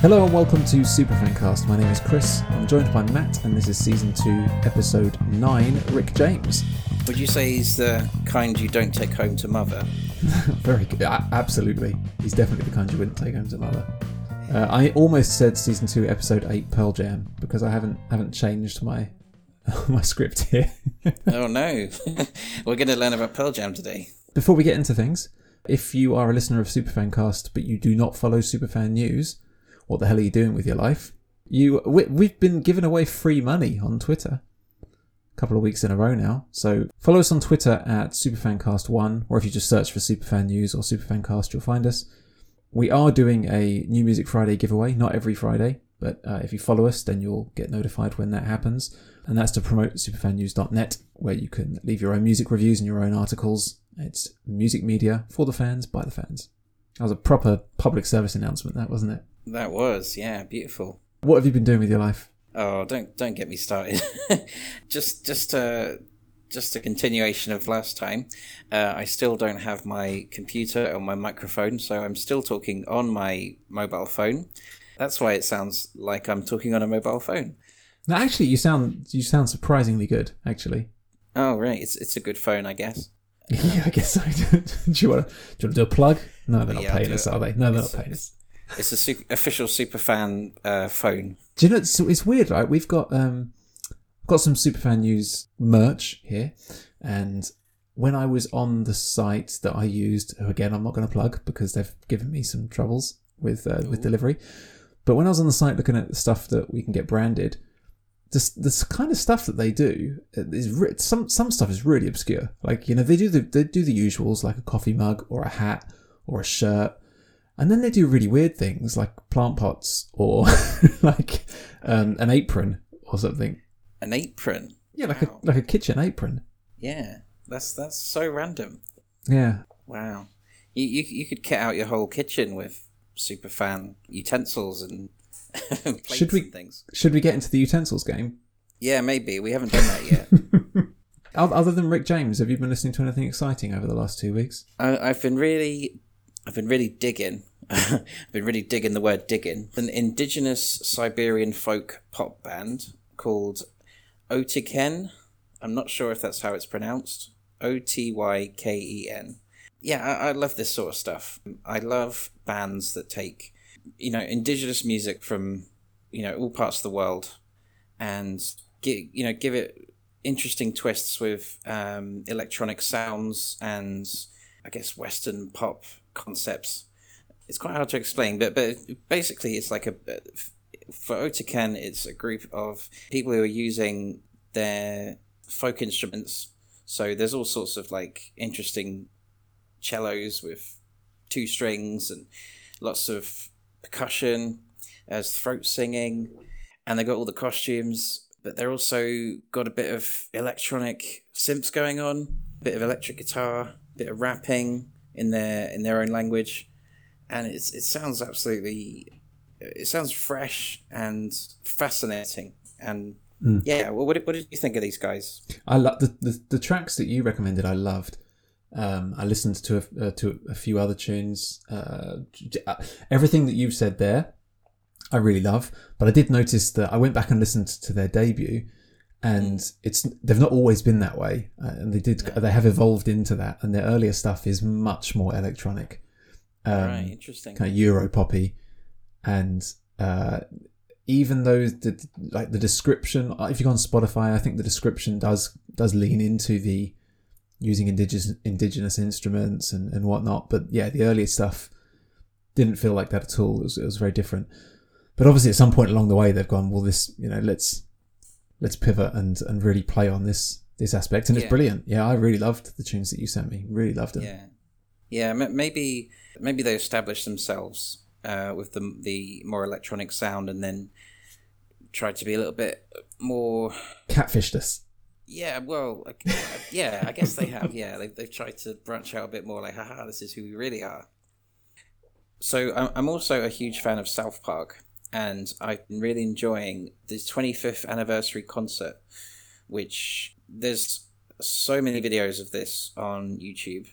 Hello and welcome to Superfancast. My name is Chris. I'm joined by Matt, and this is season two, episode nine. Rick James. Would you say he's the kind you don't take home to mother? Very good. A- absolutely. He's definitely the kind you wouldn't take home to mother. Uh, I almost said season two, episode eight, Pearl Jam, because I haven't haven't changed my my script here. oh no, we're going to learn about Pearl Jam today. Before we get into things, if you are a listener of Superfancast but you do not follow Superfan News, what the hell are you doing with your life? You, we, we've been giving away free money on Twitter a couple of weeks in a row now. So follow us on Twitter at Superfancast1, or if you just search for Superfan News or Superfancast, you'll find us. We are doing a New Music Friday giveaway, not every Friday, but uh, if you follow us, then you'll get notified when that happens. And that's to promote superfannews.net, where you can leave your own music reviews and your own articles. It's music media for the fans, by the fans. That was a proper public service announcement, that wasn't it? That was, yeah, beautiful. What have you been doing with your life? Oh, don't don't get me started. just just a just a continuation of last time. Uh, I still don't have my computer or my microphone, so I'm still talking on my mobile phone. That's why it sounds like I'm talking on a mobile phone. No, actually, you sound you sound surprisingly good. Actually. Oh right, it's it's a good phone, I guess. yeah, I guess so. do you want to do, you want to do a plug? No, they're not yeah, paying us, are they? No, they're not paying us. It's a super, official superfan uh, phone. Do you know? It's, it's weird, right? We've got um, got some superfan news merch here, and when I was on the site that I used, again, I'm not going to plug because they've given me some troubles with uh, with delivery. But when I was on the site looking at the stuff that we can get branded, this this kind of stuff that they do is re- some some stuff is really obscure. Like you know they do the they do the usuals like a coffee mug or a hat or a shirt and then they do really weird things like plant pots or like um, an apron or something. An apron. Yeah, like wow. a like a kitchen apron. Yeah, that's that's so random. Yeah. Wow. You you you could kit out your whole kitchen with super fan utensils and should we things. Should we get into the utensils game? Yeah, maybe. We haven't done that yet. Other than Rick James, have you been listening to anything exciting over the last two weeks? I, I've been really, I've been really digging I've been really digging the word digging. An indigenous Siberian folk pop band called Otyken. I'm not sure if that's how it's pronounced. O T Y K E N. Yeah, I, I love this sort of stuff. I love bands that take, you know, indigenous music from, you know, all parts of the world, and get, you know, give it interesting twists with um, electronic sounds and I guess Western pop concepts it's quite hard to explain, but but basically it's like a for Otyken, it's a group of people who are using their folk instruments. So there's all sorts of like interesting cellos with two strings and lots of percussion, as throat singing, and they got all the costumes. But they're also got a bit of electronic synths going on, a bit of electric guitar, a bit of rapping in their in their own language and it's it sounds absolutely it sounds fresh and fascinating and mm. yeah well, what, what did you think of these guys i love the, the, the tracks that you recommended i loved um, I listened to a, uh, to a few other tunes. Uh, everything that you've said there, I really love. But I did notice that I went back and listened to their debut, and mm. it's they've not always been that way, uh, and they did they have evolved into that. And their earlier stuff is much more electronic. Um, right, interesting. Kind of Euro poppy, and uh, even though the like the description, uh, if you go on Spotify, I think the description does does lean into the using indigenous indigenous instruments and, and whatnot. But yeah, the earlier stuff didn't feel like that at all. It was, it was very different. But obviously, at some point along the way, they've gone, well, this you know, let's let's pivot and and really play on this this aspect, and yeah. it's brilliant. Yeah, I really loved the tunes that you sent me. Really loved them. Yeah, yeah. Maybe maybe they established themselves uh, with the the more electronic sound, and then tried to be a little bit more catfished us. Yeah, well, uh, yeah, I guess they have. Yeah, they've they've tried to branch out a bit more. Like, haha, this is who we really are. So I'm also a huge fan of South Park, and I've been really enjoying this 25th anniversary concert, which there's so many videos of this on YouTube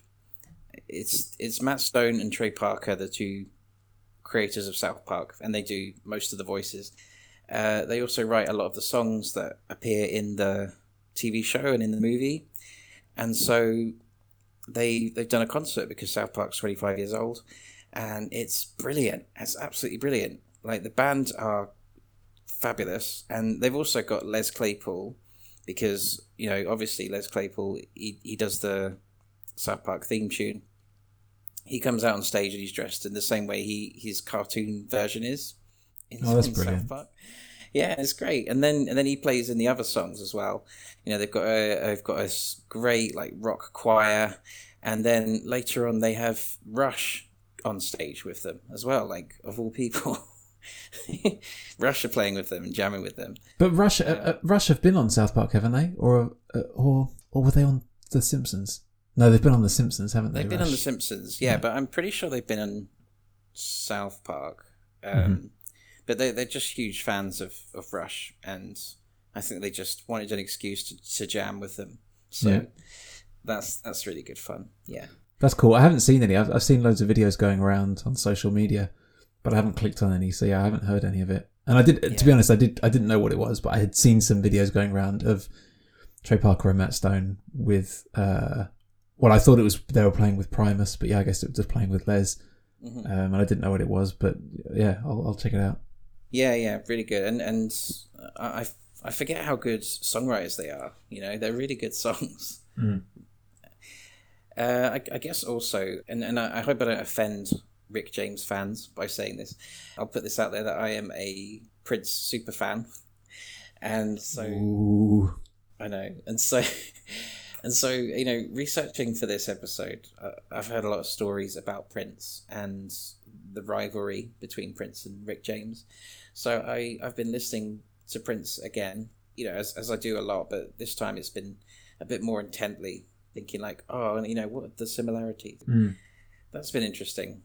it's it's Matt Stone and Trey Parker, the two creators of South Park, and they do most of the voices. Uh, they also write a lot of the songs that appear in the TV show and in the movie, and so they they've done a concert because South Park's twenty five years old, and it's brilliant. It's absolutely brilliant. Like the band are fabulous, and they've also got Les Claypool because you know obviously Les Claypool he, he does the South Park theme tune. He comes out on stage and he's dressed in the same way he his cartoon version is. In, Oh, that's brilliant. South Park. Yeah, it's great, and then and then he plays in the other songs as well. You know, they've got a they've got a great like rock choir, and then later on they have Rush on stage with them as well. Like of all people, Rush are playing with them and jamming with them. But Rush, uh, uh, Rush have been on South Park, haven't they? Or uh, or or were they on The Simpsons? No, they've been on The Simpsons, haven't they? They've been on The? Simpsons, yeah, but I'm pretty sure they've been on South Park. Um, Mm-hmm. But they they're just huge fans of, of Rush, and I think they just wanted an excuse to, to jam with them. So Yeah. that's that's really good fun. Yeah. That's cool. I haven't seen any. I've, I've seen loads of videos going around on social media, but I haven't clicked on any. So yeah, I haven't heard any of it. And I did, to be honest, I did. I didn't know what it was, but I had seen some videos going around of Trey Parker and Matt Stone with. Uh, well, I thought it was they were playing with Primus, but yeah, I guess it was just playing with Les. Mhm. Um, and I didn't know what it was, but yeah, I'll, I'll check it out. Yeah, yeah, really good. And and I I- I forget how good songwriters they are. You know, they're really good songs. Mm. Uh, I, I guess also, and and I, I hope I don't offend Rick James fans by saying this. I'll put this out there that I am a Prince super fan, and so Ooh. I know, and so. And so, you know, researching for this episode, uh, I've heard a lot of stories about Prince and the rivalry between Prince and Rick James. So I, I've been listening to Prince again, you know, as, as I do a lot, but this time it's been a bit more intently thinking like, oh, and you know, what are the similarities? Mm. That's been interesting.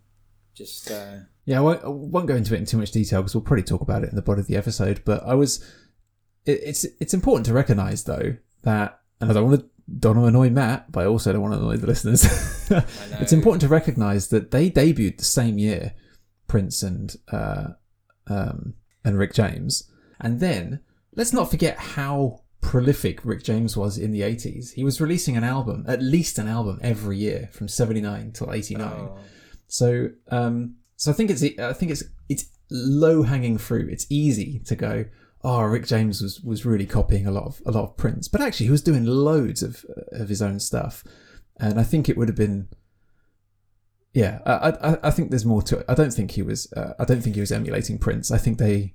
Just, uh, Yeah, I won't, I won't go into it in too much detail because we'll probably talk about it in the body of the episode. But I was, it, it's it's important to recognise though that, and I don't want to don't want to annoy Matt, but I also don't want to annoy the listeners. it's important to recognise that they debuted the same year, Prince and uh, um, and Rick James, and then let's not forget how prolific Rick James was in the 80s. He was releasing an album, at least an album every year from 79 till 89. oh, So, um, so I think it's I think it's it's low hanging fruit. It's easy to go. Oh, Rick James was, was really copying a lot of a lot of Prince, but actually he was doing loads of of his own stuff, and I think it would have been. Yeah, I, I I think there's more to it. I don't think he was. Uh, I don't think he was emulating Prince. I think they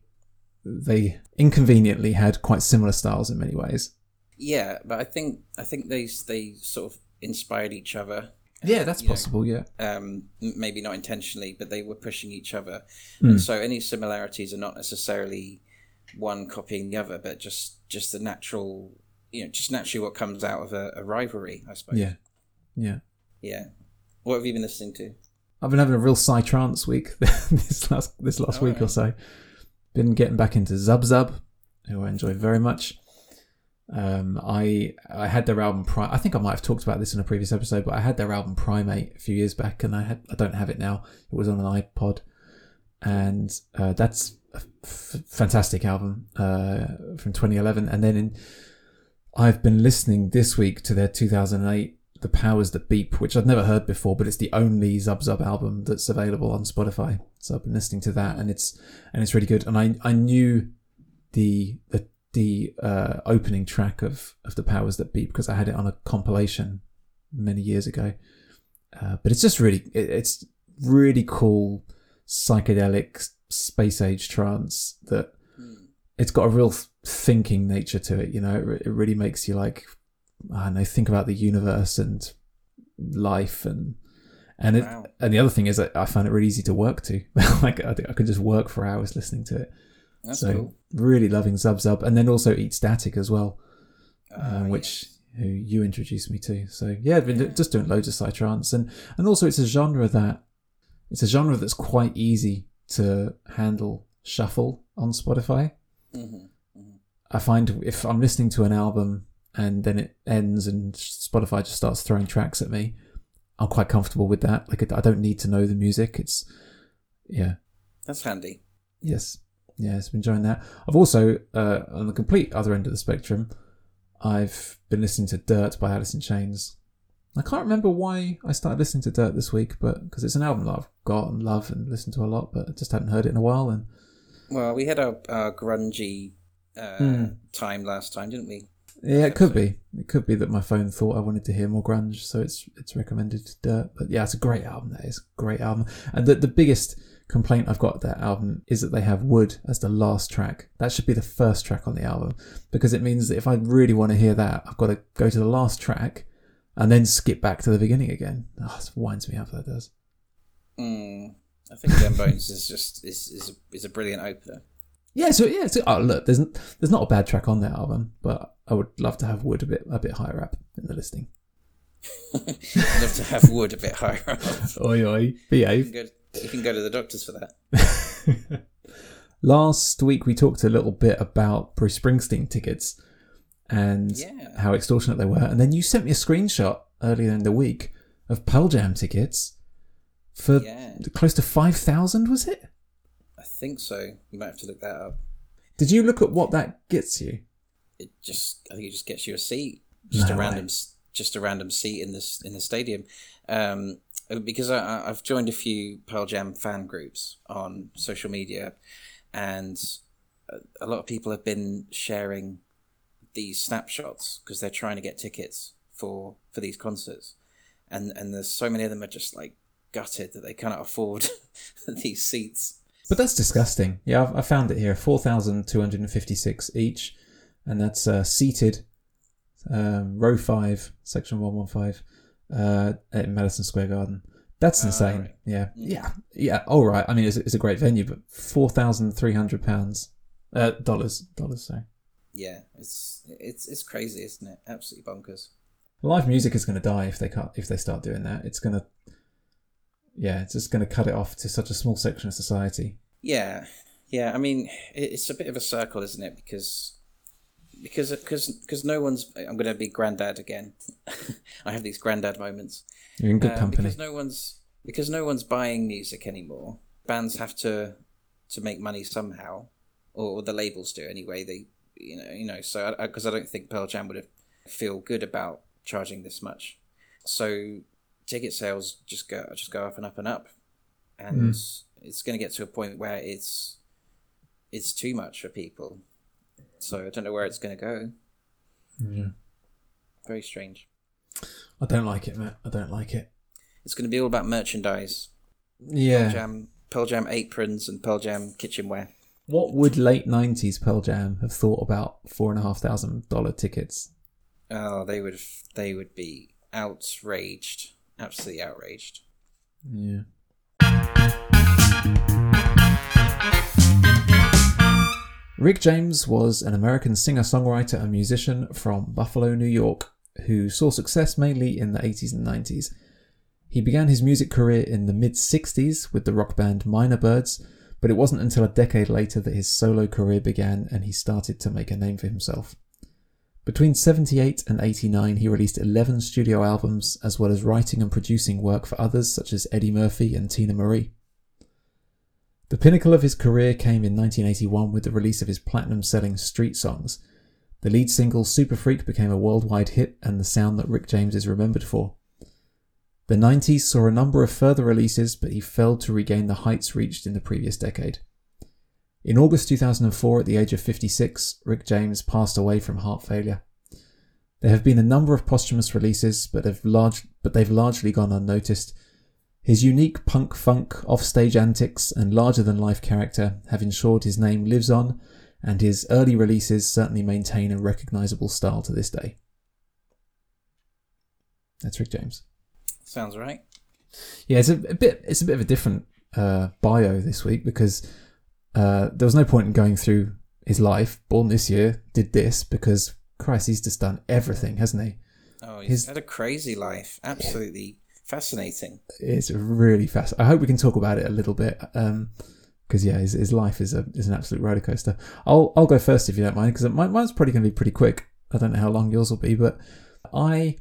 they inconveniently had quite similar styles in many ways. yeah, but I think, I think they, they sort of inspired each other. Yeah, that's you know, possible. Yeah. um, maybe not intentionally, but they were pushing each other. Mm. And so any similarities are not necessarily one copying the other, but just just the natural, you know, just naturally what comes out of a, a rivalry, I suppose. Yeah. Yeah. Yeah. What have you been listening to? I've been having a real psytrance week this last this last week or so. Been getting back into Zub Zub, who I enjoy very much. Um, I I had their album Pri I think I might have talked about this in a previous episode, but I had their album Primate a few years back, and I had I don't have it now. It was on an iPod, and uh, that's a f- fantastic album uh, from 2011. And then in, I've been listening this week to their 2008 the Powers That Beep, which I'd never heard before, but it's the only Zub Zub album that's available on Spotify. So I've been listening to that, and it's and it's really good. And I I knew the the the uh, opening track of of the Powers That Be because I had it on a compilation many years ago. Uh, but it's just really it, it's really cool psychedelic space age trance that it's got a real thinking nature to it. You know, it, it really makes you like I don't know think about the universe and life and and it Wow. and the other thing is that I find it really easy to work to. like I, think I could just work for hours listening to it. That's so cool. really loving Zub Zub, and then also Eat Static as well, Uh, uh, which who you introduced me to. So yeah, I've been do- just doing loads of psytrance, and and also it's a genre that it's a genre that's quite easy to handle shuffle on Spotify. hmm I find if I'm listening to an album and then it ends and Spotify just starts throwing tracks at me, I'm quite comfortable with that. Like I don't need to know the music. It's yeah, That's handy. Yes, yes, been enjoying that. I've also, uh, on the complete other end of the spectrum, I've been listening to Dirt by Alice in Chains. I can't remember why I started listening to Dirt this week, but because it's an album that I've got and love and listened to a lot, but I just hadn't heard it in a while. And Well, we had our, our grungy uh, Hmm. time last time, didn't we? yeah, it could be. It could be that my phone thought I wanted to hear more grunge, so it's it's recommended Dirt. But yeah, it's a great album. That is a great album. And the the biggest complaint I've got that album is that they have Wood as the last track. That should be the first track on the album because it means that if I really want to hear that, I've got to go to the last track and then skip back to the beginning again. Oh, it winds me up. That does. Mm, I think Them Bones is just is is a, is a brilliant opener. Yeah, so yeah, so, oh, look, there's there's not a bad track on that album, but I would love to have Wood a bit a bit higher up in the listing. I'd love to have Wood a bit higher up. Oi oi, behave. go, you can go to the doctors for that. Last week we talked a little bit about Bruce Springsteen tickets and Yeah. how extortionate they were, and then you sent me a screenshot earlier in the week of Pearl Jam tickets for Yeah, close to five thousand. Was it? I think so. You might have to look that up. Did you look at what that gets you? It just I think it just gets you a seat, just No a random s- just a random seat in this in the stadium. Um, because I, I've joined a few Pearl Jam fan groups on social media, and a- a lot of people have been sharing these snapshots because they're trying to get tickets for for these concerts, and and there's so many of them are just like gutted that they cannot afford these seats. But that's disgusting. Yeah, I've, I found it here. Four thousand two hundred and fifty-six each, and that's uh, seated, um, row five, section one one five, uh, at Madison Square Garden. That's Ah, insane. right. Yeah, yeah, yeah. All right. I mean, it's, it's a great venue, but four thousand three hundred pounds, uh, dollars, dollars. Sorry. Yeah, it's it's it's crazy, isn't it? Absolutely bonkers. Live music is going to die if they cut if they start doing that. It's going to, yeah, it's just going to cut it off to such a small section of society. Yeah, yeah. I mean, it's a bit of a circle, isn't it? Because because because because no one's. I'm going to be granddad again. I have these granddad moments. You're in good Um, company. because no one's because no one's buying music anymore. Bands have to to make money somehow, or, or the labels do anyway. They you know you know so because I, don't think Pearl Jam would have feel good about charging this much. So ticket sales just go just go up and up and up, and it's going to get to a point where it's it's too much for people. So I don't know where it's going to go. Yeah. Very strange. I don't like it, Matt. I don't like it. It's going to be all about merchandise. Yeah. Pearl Jam, Pearl Jam aprons and Pearl Jam kitchenware. What would late nineties Pearl Jam have thought about four and a half thousand dollar tickets? Oh, they would they would be outraged, absolutely outraged. Yeah. Rick James was an American singer songwriter and musician from Buffalo, New York, who saw success mainly in the 80s and 90s. He began his music career in the mid 60s with the rock band Mynah Birds, but it wasn't until a decade later that his solo career began and he started to make a name for himself. Between 78 and 89, he released 11 studio albums, as well as writing and producing work for others such as Eddie Murphy and Teena Marie. The pinnacle of his career came in 1981 with the release of his platinum selling Street Songs. The lead single Super Freak became a worldwide hit and the sound that Rick James is remembered for. The 90s saw a number of further releases, but he failed to regain the heights reached in the previous decade. In August 2004, at the age of 56, Rick James passed away from heart failure. There have been a number of posthumous releases, but, have large, but they've largely gone unnoticed. His unique punk funk, offstage antics, and larger than life character have ensured his name lives on, and his early releases certainly maintain a recognisable style to this day. That's Rick James. Sounds right. Yeah, it's a, a bit. It's a bit of a different uh, bio this week because uh, there was no point in going through his life. Born this year, did this because Christ, he's just done everything, hasn't he? Oh, he's His- had a crazy life. Absolutely fascinating. It's really fast. I hope we can talk about it a little bit um, because yeah, his, his life is a is an absolute roller coaster. I'll I'll go first if you don't mind because mine's probably going to be pretty quick. I don't know how long yours will be, but I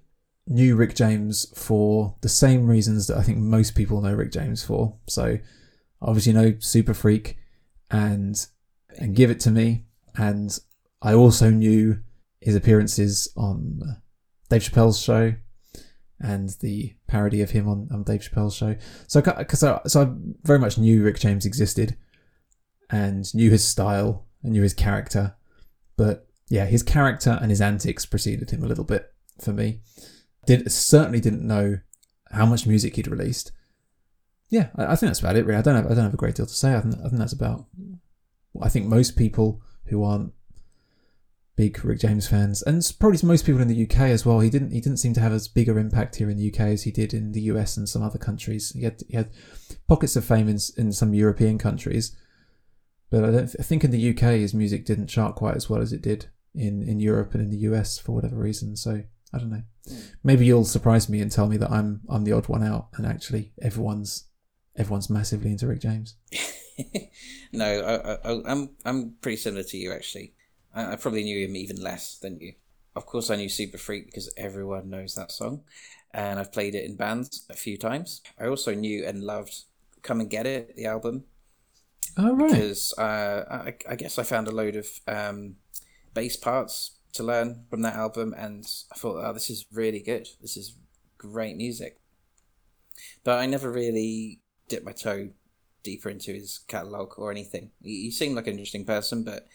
knew Rick James for the same reasons that I think most people know Rick James for. So obviously know Super Freak and and Give It to Me, and I also knew his appearances on Dave Chappelle's show and the parody of him on, on Dave Chappelle's show. So, cause I, so I very much knew Rick James existed and knew his style and knew his character. But yeah, his character and his antics preceded him a little bit for me. Did certainly didn't know how much music he'd released. Yeah, I, I think that's about it. Really, I don't have I don't have a great deal to say. I think, I think that's about. I think most people who aren't big Rick James fans, and probably most people in the UK as well. He didn't he didn't seem to have as big a impact here in the UK as he did in the US and some other countries. He had he had pockets of fame in in some European countries, but I don't I think in the UK his music didn't chart quite as well as it did in in Europe and in the US for whatever reason. So I don't know. Maybe you'll surprise me and tell me that I'm I'm the odd one out, and actually everyone's everyone's massively into Rick James. no, I, I, I'm I'm pretty similar to you actually. I, I probably knew him even less than you. Of course, I knew Super Freak because everyone knows that song, and I've played it in bands a few times. I also knew and loved "Come and Get It," the album. Oh right. Because uh, I, I guess I found a load of um, bass parts to learn from that album, and I thought, oh, this is really good. This is great music. But I never really dipped my toe deeper into his catalog or anything. He, he seemed like an interesting person, but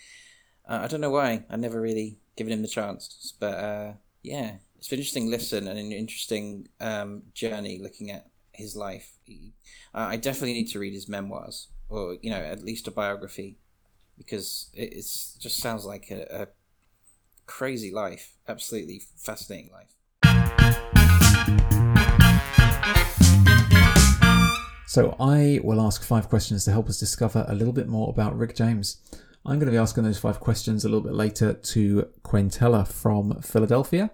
uh, I don't know why. I never really given him the chance. But uh, yeah, it's an interesting listen and an interesting um, journey looking at his life. He, uh, I definitely need to read his memoirs, or you know, at least a biography, because it it's, just sounds like a, a crazy life, absolutely fascinating life. So I will ask five questions to help us discover a little bit more about Rick James. I'm going to be asking those five questions a little bit later to Quintella from Philadelphia.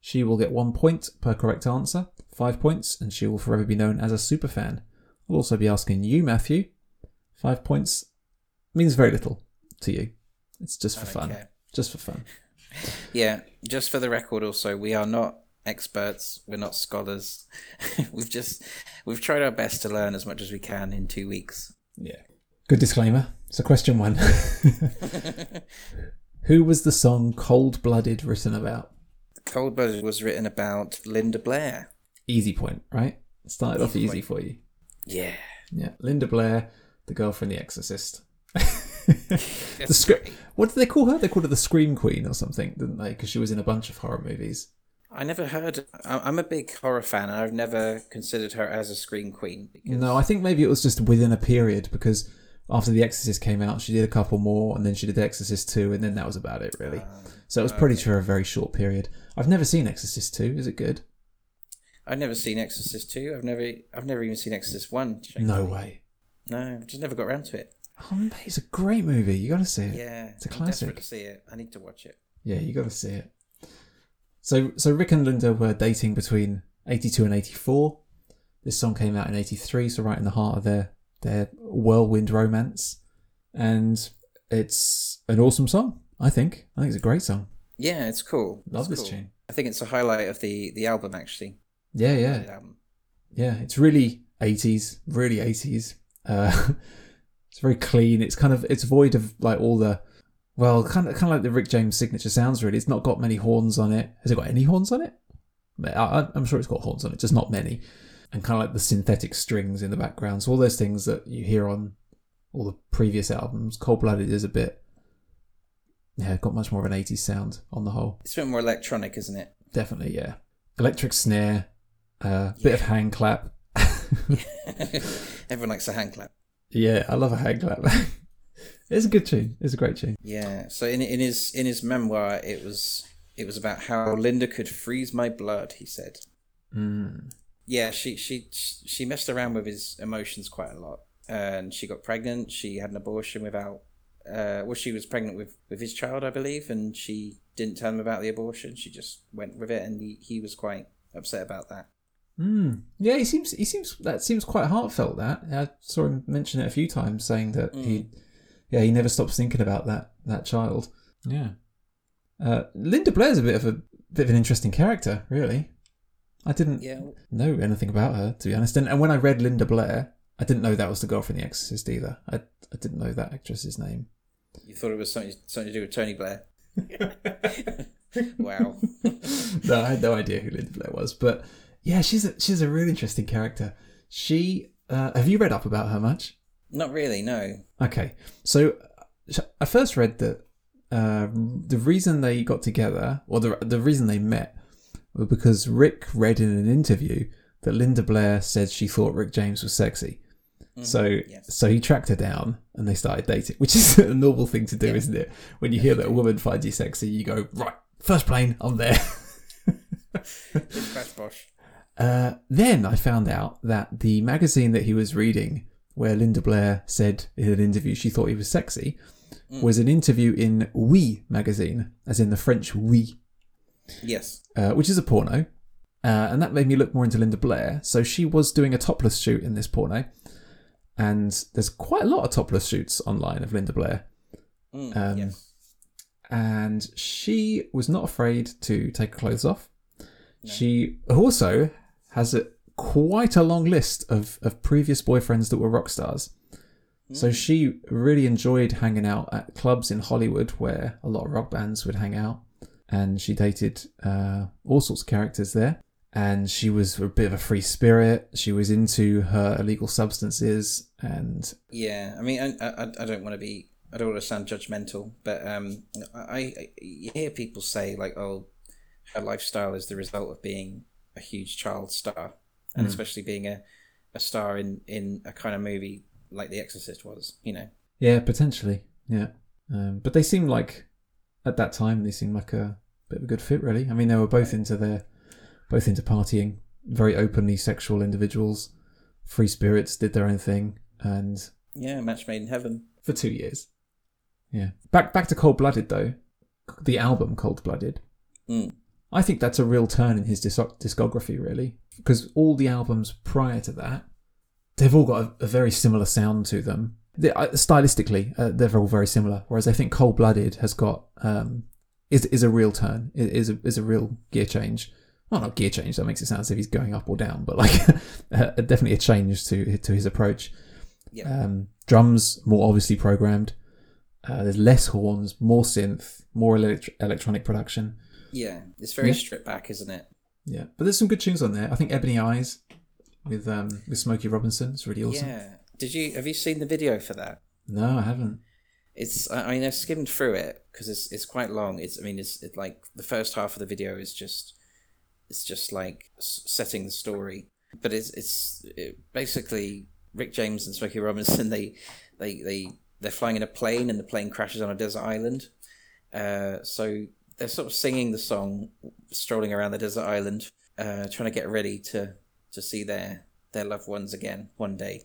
She will get one point per correct answer, five points, and she will forever be known as a super fan. I'll also be asking you, Matthew. Five points means very little to you. It's just for fun. Care. Just for fun. yeah, just for the record, also, we are not experts. We're not scholars. we've just we've tried our best to learn as much as we can in two weeks. Yeah. Good disclaimer. So, question one Who was the song Cold Blooded written about? Cold Blooded was written about Linda Blair. Easy point, right? Started easy off easy point. for you. Yeah. Yeah. Linda Blair, the girl from The Exorcist. the script. What did they call her? They called her the Scream Queen or something, didn't they? Because she was in a bunch of horror movies. I never heard. I'm a big horror fan, and I've never considered her as a Scream Queen. Because... No, I think maybe it was just within a period because after The Exorcist came out, she did a couple more, and then she did The Exorcist 2, and then that was about it, really. Uh, so it was pretty for a very short period. I've never seen Exorcist 2. Is it good? I've never seen Exorcist 2. I've never I've never even seen Exorcist 1. No way. No, just never got around to it. Oh, mate, it's a great movie. You got to see it. Yeah, it's a classic. I'm to see it. I need to watch it. Yeah, you got to see it. So, so Rick and Linda were dating between 82 and 84. This song came out in 83, so right in the heart of their their whirlwind romance and it's an awesome song. I think. I think it's a great song. Yeah, it's cool. Love it's this cool. tune. I think it's a highlight of the the album actually. Yeah, yeah, yeah. It's really eighties, really eighties. Uh, it's very clean. It's kind of it's void of like all the well, kind of kind of like the Rick James signature sounds. Really, it's not got many horns on it. Has it got any horns on it? I, I'm sure it's got horns on it, just not many. And kind of like the synthetic strings in the background. So all those things that you hear on all the previous albums. Cold Blooded is a bit, yeah, got much more of an 80s sound on the whole. It's a bit more electronic, isn't it? Definitely, yeah. Electric snare, a uh, bit of hand clap. Everyone likes a hand clap. Yeah, I love a hand clap. it's a good tune. It's a great tune. Yeah. So in in his in his memoir, it was it was about how Linda could freeze my blood. He said. Mm. Yeah, she she she messed around with his emotions quite a lot and she got pregnant. She had an abortion without. Uh, well, she was pregnant with with his child, I believe, and she didn't tell him about the abortion. She just went with it, and he, he was quite upset about that. Mm. Yeah, he seems he seems that seems quite heartfelt. That I saw him mention it a few times, saying that mm. he, yeah, he never stops thinking about that that child. Yeah, uh, Linda Blair's a bit of a bit of an interesting character, really. I didn't yeah. know anything about her to be honest, and, and when I read Linda Blair, I didn't know that was the girl from The Exorcist either. I, I didn't know that actress's name. You thought it was something something to do with Tony Blair. wow. no, I had no idea who Linda Blair was, but yeah, she's a, she's a really interesting character. She uh, have you read up about her much? Not really, no. Okay, so I first read that uh, the reason they got together, or the the reason they met, was because Rick read in an interview that Linda Blair said she thought Rick James was sexy. So yes. so he tracked her down and they started dating, which is a normal thing to do, Yeah. isn't it? When you hear that a woman finds you sexy, you go right first plane, I'm there. Crash Bosh. Uh, then I found out that the magazine that he was reading, where Linda Blair said in an interview she thought he was sexy, was an interview in Oui magazine, as in the French Oui, Yes. uh, which is a porno. Uh, and that made me look more into Linda Blair. So she was doing a topless shoot in this porno. And there's quite a lot of topless shoots online of Linda Blair. Mm, Um, yes. and she was not afraid to take her clothes off. She also has a, quite a long list of, of previous boyfriends that were rock stars. So she really enjoyed hanging out at clubs in Hollywood where a lot of rock bands would hang out. And she dated uh, all sorts of characters there. And she was a bit of a free spirit. She was into her illegal substances. And Yeah, I mean, I, I, I don't want to be, I don't want to sound judgmental, but um, I, I you hear people say like, oh, her lifestyle is the result of being a huge child star, and especially being a, a star in in a kind of movie like The Exorcist was, you know. Yeah, potentially. Yeah. Um, but they seem like, at that time, they seemed like a bit of a good fit, really. I mean, they were both into their, both into partying, very openly sexual individuals, free spirits, did their own thing, and Yeah, match made in heaven. for two years. Yeah. Back back to Cold Blooded though, the album Cold Blooded. Mm. I think that's a real turn in his dis- discography, really, because all the albums prior to that, they've all got a, a very similar sound to them. They, uh, stylistically, uh, they're all very similar. Whereas I think Cold Blooded has got um, is is a real turn, is a, is a real gear change. Well, not gear change. That makes it sound as if he's going up or down, but like uh, definitely a change to to his approach. Yeah. Um, drums more obviously programmed. Uh, there's less horns, more synth, more elect- electronic production. Yeah, it's very Yeah. stripped back, isn't it? Yeah, but there's some good tunes on there. I think Ebony Eyes with um with Smokey Robinson is really awesome. Yeah. Did you have you seen the video for that? No, I haven't. It's I I mean I skimmed through it because it's it's quite long. It's I mean it's it, like the first half of the video is just it's just like setting the story, but it's it's it, basically Rick James and Smokey Robinson. They they they they're flying in a plane and the plane crashes on a desert island. Uh, so they're sort of singing the song, strolling around the desert island, uh, trying to get ready to to see their their loved ones again one day,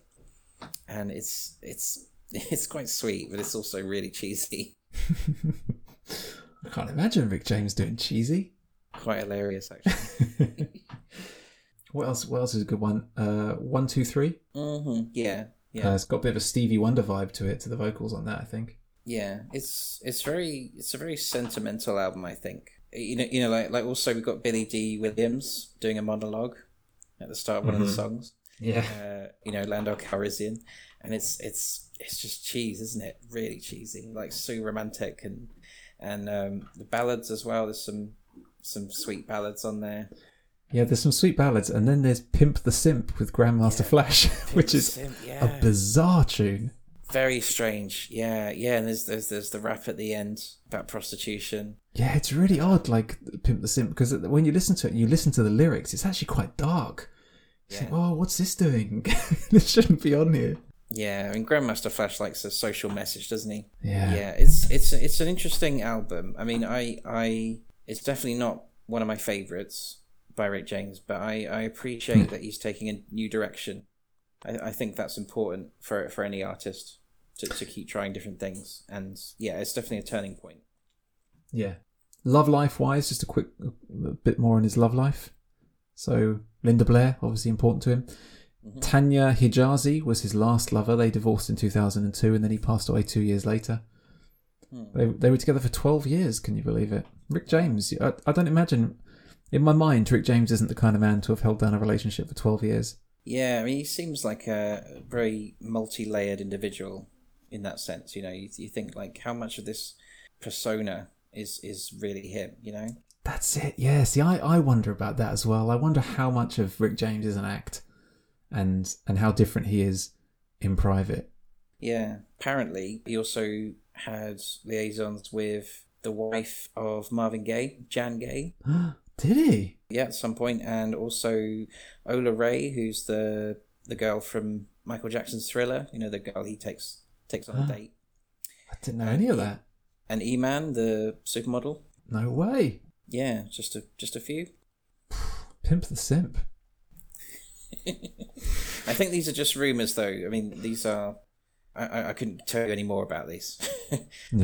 and it's it's it's quite sweet, but it's also really cheesy, I can't imagine Rick James doing cheesy. quite hilarious actually. What else? What else is a good one? Uh, one, two, three. hmm Yeah, yeah, Uh, it's got a bit of a Stevie Wonder vibe to it, to the vocals on that. I think. yeah. It's it's very it's a very sentimental album. I think you know you know like like also we've got Billy Dee Williams doing a monologue at the start of one of the songs. Yeah. uh, you know, Lando Calrissian, and it's it's it's just cheese, isn't it? Really cheesy, like so romantic, and and um, the ballads as well. There's some some sweet ballads on there. Yeah, there's some sweet ballads, and then there's "Pimp the Simp" with Grandmaster Flash, which is Simp, a bizarre tune. very strange. Yeah, yeah, and there's there's there's the rap at the end about prostitution. Yeah, it's really odd, like "Pimp the Simp," because when you listen to it, you listen to the lyrics. It's actually quite dark. Think, "Oh, what's this doing? this shouldn't be on here." Yeah, I mean Grandmaster Flash likes a social message, doesn't he? Yeah. yeah it's it's it's an interesting album i mean i i it's definitely not one of my favorites by rick james but i i appreciate hmm. that he's taking a new direction i, I think that's important for for any artist to, to keep trying different things and yeah it's definitely a turning point Yeah. Love life wise, just a quick a bit more on his love life. So Linda Blair, obviously important to him. Mm-hmm. Tanya Hijazi was his last lover. They divorced in 2002 and then he passed away two years later. Hmm. They, they were together for 12 years, can you believe it? Rick James, I, I don't imagine, in my mind, Rick James isn't the kind of man to have held down a relationship for 12 years. Yeah, I mean, he seems like a very multi-layered individual in that sense. You know, you, you think like how much of this persona is is really him. You know. That's it. Yeah. See, I, I wonder about that as well. I wonder how much of Rick James is an act, and and how different he is in private. Yeah. Apparently, he also had liaisons with the wife of Marvin Gaye, Jan Gaye. Did he? Yeah, at some point, and also Ola Ray, who's the the girl from Michael Jackson's Thriller. You know, the girl he takes takes on a date. I didn't know any of that. And Iman, the supermodel. No way. Yeah, just a just a few. Pimp the simp. I think these are just rumors, though. I mean, these are. I, I- couldn't tell you any more about these. I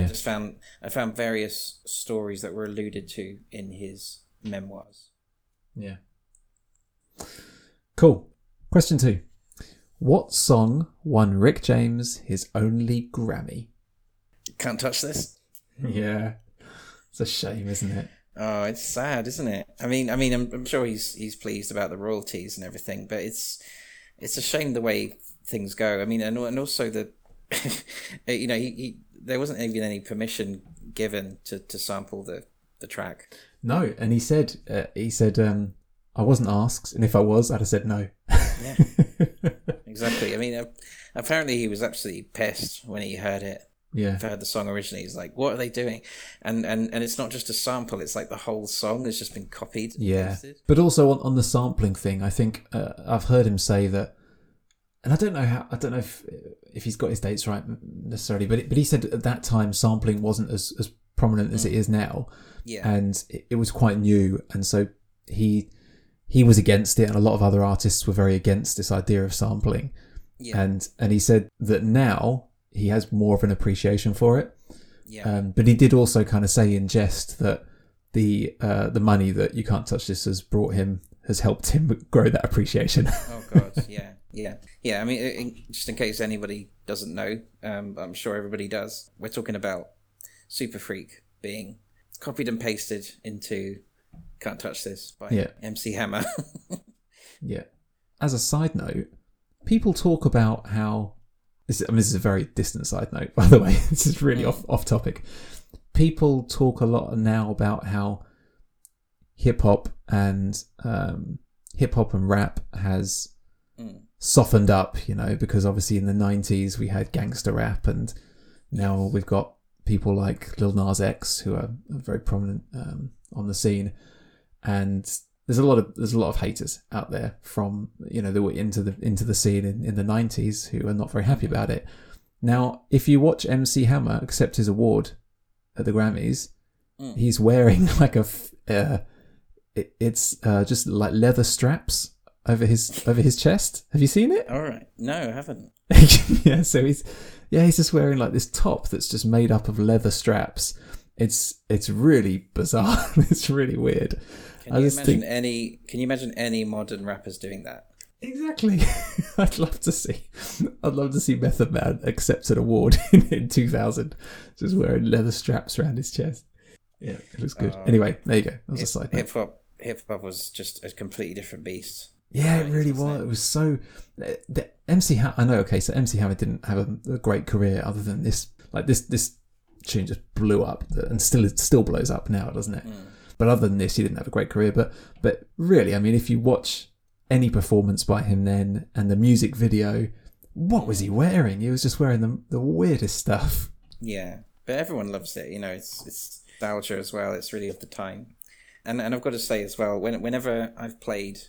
just found I found various stories that were alluded to in his memoirs. Yeah. Cool. Question two. What song won Rick James his only Grammy? Can't touch this. Yeah. It's a shame, isn't it? Oh, it's sad, isn't it? I mean, I mean, I'm, I'm sure he's he's pleased about the royalties and everything, but it's it's a shame the way things go. I mean, and and also the, you know, he, he there wasn't even any permission given to, to sample the the track. No, and he said uh, he said um, I wasn't asked, and if I was, I'd have said no. Yeah, exactly. I mean, uh, apparently he was absolutely pissed when he heard it. Yeah, Heard the song originally. He's like, "What are they doing?" And and and it's not just a sample; it's like the whole song has just been copied. and yeah. But also on, on the sampling thing, I think uh, I've heard him say that, and I don't know how I don't know if if he's got his dates right necessarily, but but he said at that time sampling wasn't as as prominent as it is now. Yeah, and it, it was quite new and so he he was against it and a lot of other artists were very against this idea of sampling yeah, and and he said that now he has more of an appreciation for it yeah. um, but he did also kind of say in jest that the uh, the money that you can't touch this has brought him has helped him grow that appreciation Oh God, yeah, yeah, yeah. I mean, in, just in case anybody doesn't know, um, I'm sure everybody does. We're talking about Super Freak being copied and pasted into "Can't Touch This" by Yeah. MC Hammer. Yeah. As a side note, people talk about how this. I mean, this is a very distant side note, by the way. this is really off off topic. People talk a lot now about how hip hop and um, hip hop and rap has Mm. softened up. You know, because obviously in the '90s we had gangster rap, and now we've got people like Lil Nas X who are very prominent um, on the scene, and there's a lot of there's a lot of haters out there from you know that were into the into the scene in, in the 90s who are not very happy about it. Now, if you watch MC Hammer accept his award at the Grammys, Mm. he's wearing like a uh, it, it's uh, just like leather straps over his over his chest. Have you seen it? All right, no, I haven't. yeah, so he's yeah, he's just wearing like this top that's just made up of leather straps. It's it's really bizarre. it's really weird. Can I you imagine think- any? Can you imagine any modern rappers doing that? Exactly. I'd love to see. I'd love to see Method Man accept an award in, in 2000, just wearing leather straps around his chest. Yeah, it looks good. Oh. anyway, there you go. That was a side note. Hip hop, hip hop was just a completely different beast. Yeah, it really wasn't it? Was so. The, MC Hammer. I know. Okay, so MC Hammer didn't have a, a great career other than this. Like this, this tune just blew up, and still it still blows up now, doesn't it? Mm. But other than this, he didn't have a great career. But but really, I mean, if you watch any performance by him then and the music video, what was he wearing? He was just wearing the the weirdest stuff. Yeah, but everyone loves it. You know, it's it's nostalgia as well. It's really of the time, and and I've got to say as well, when whenever I've played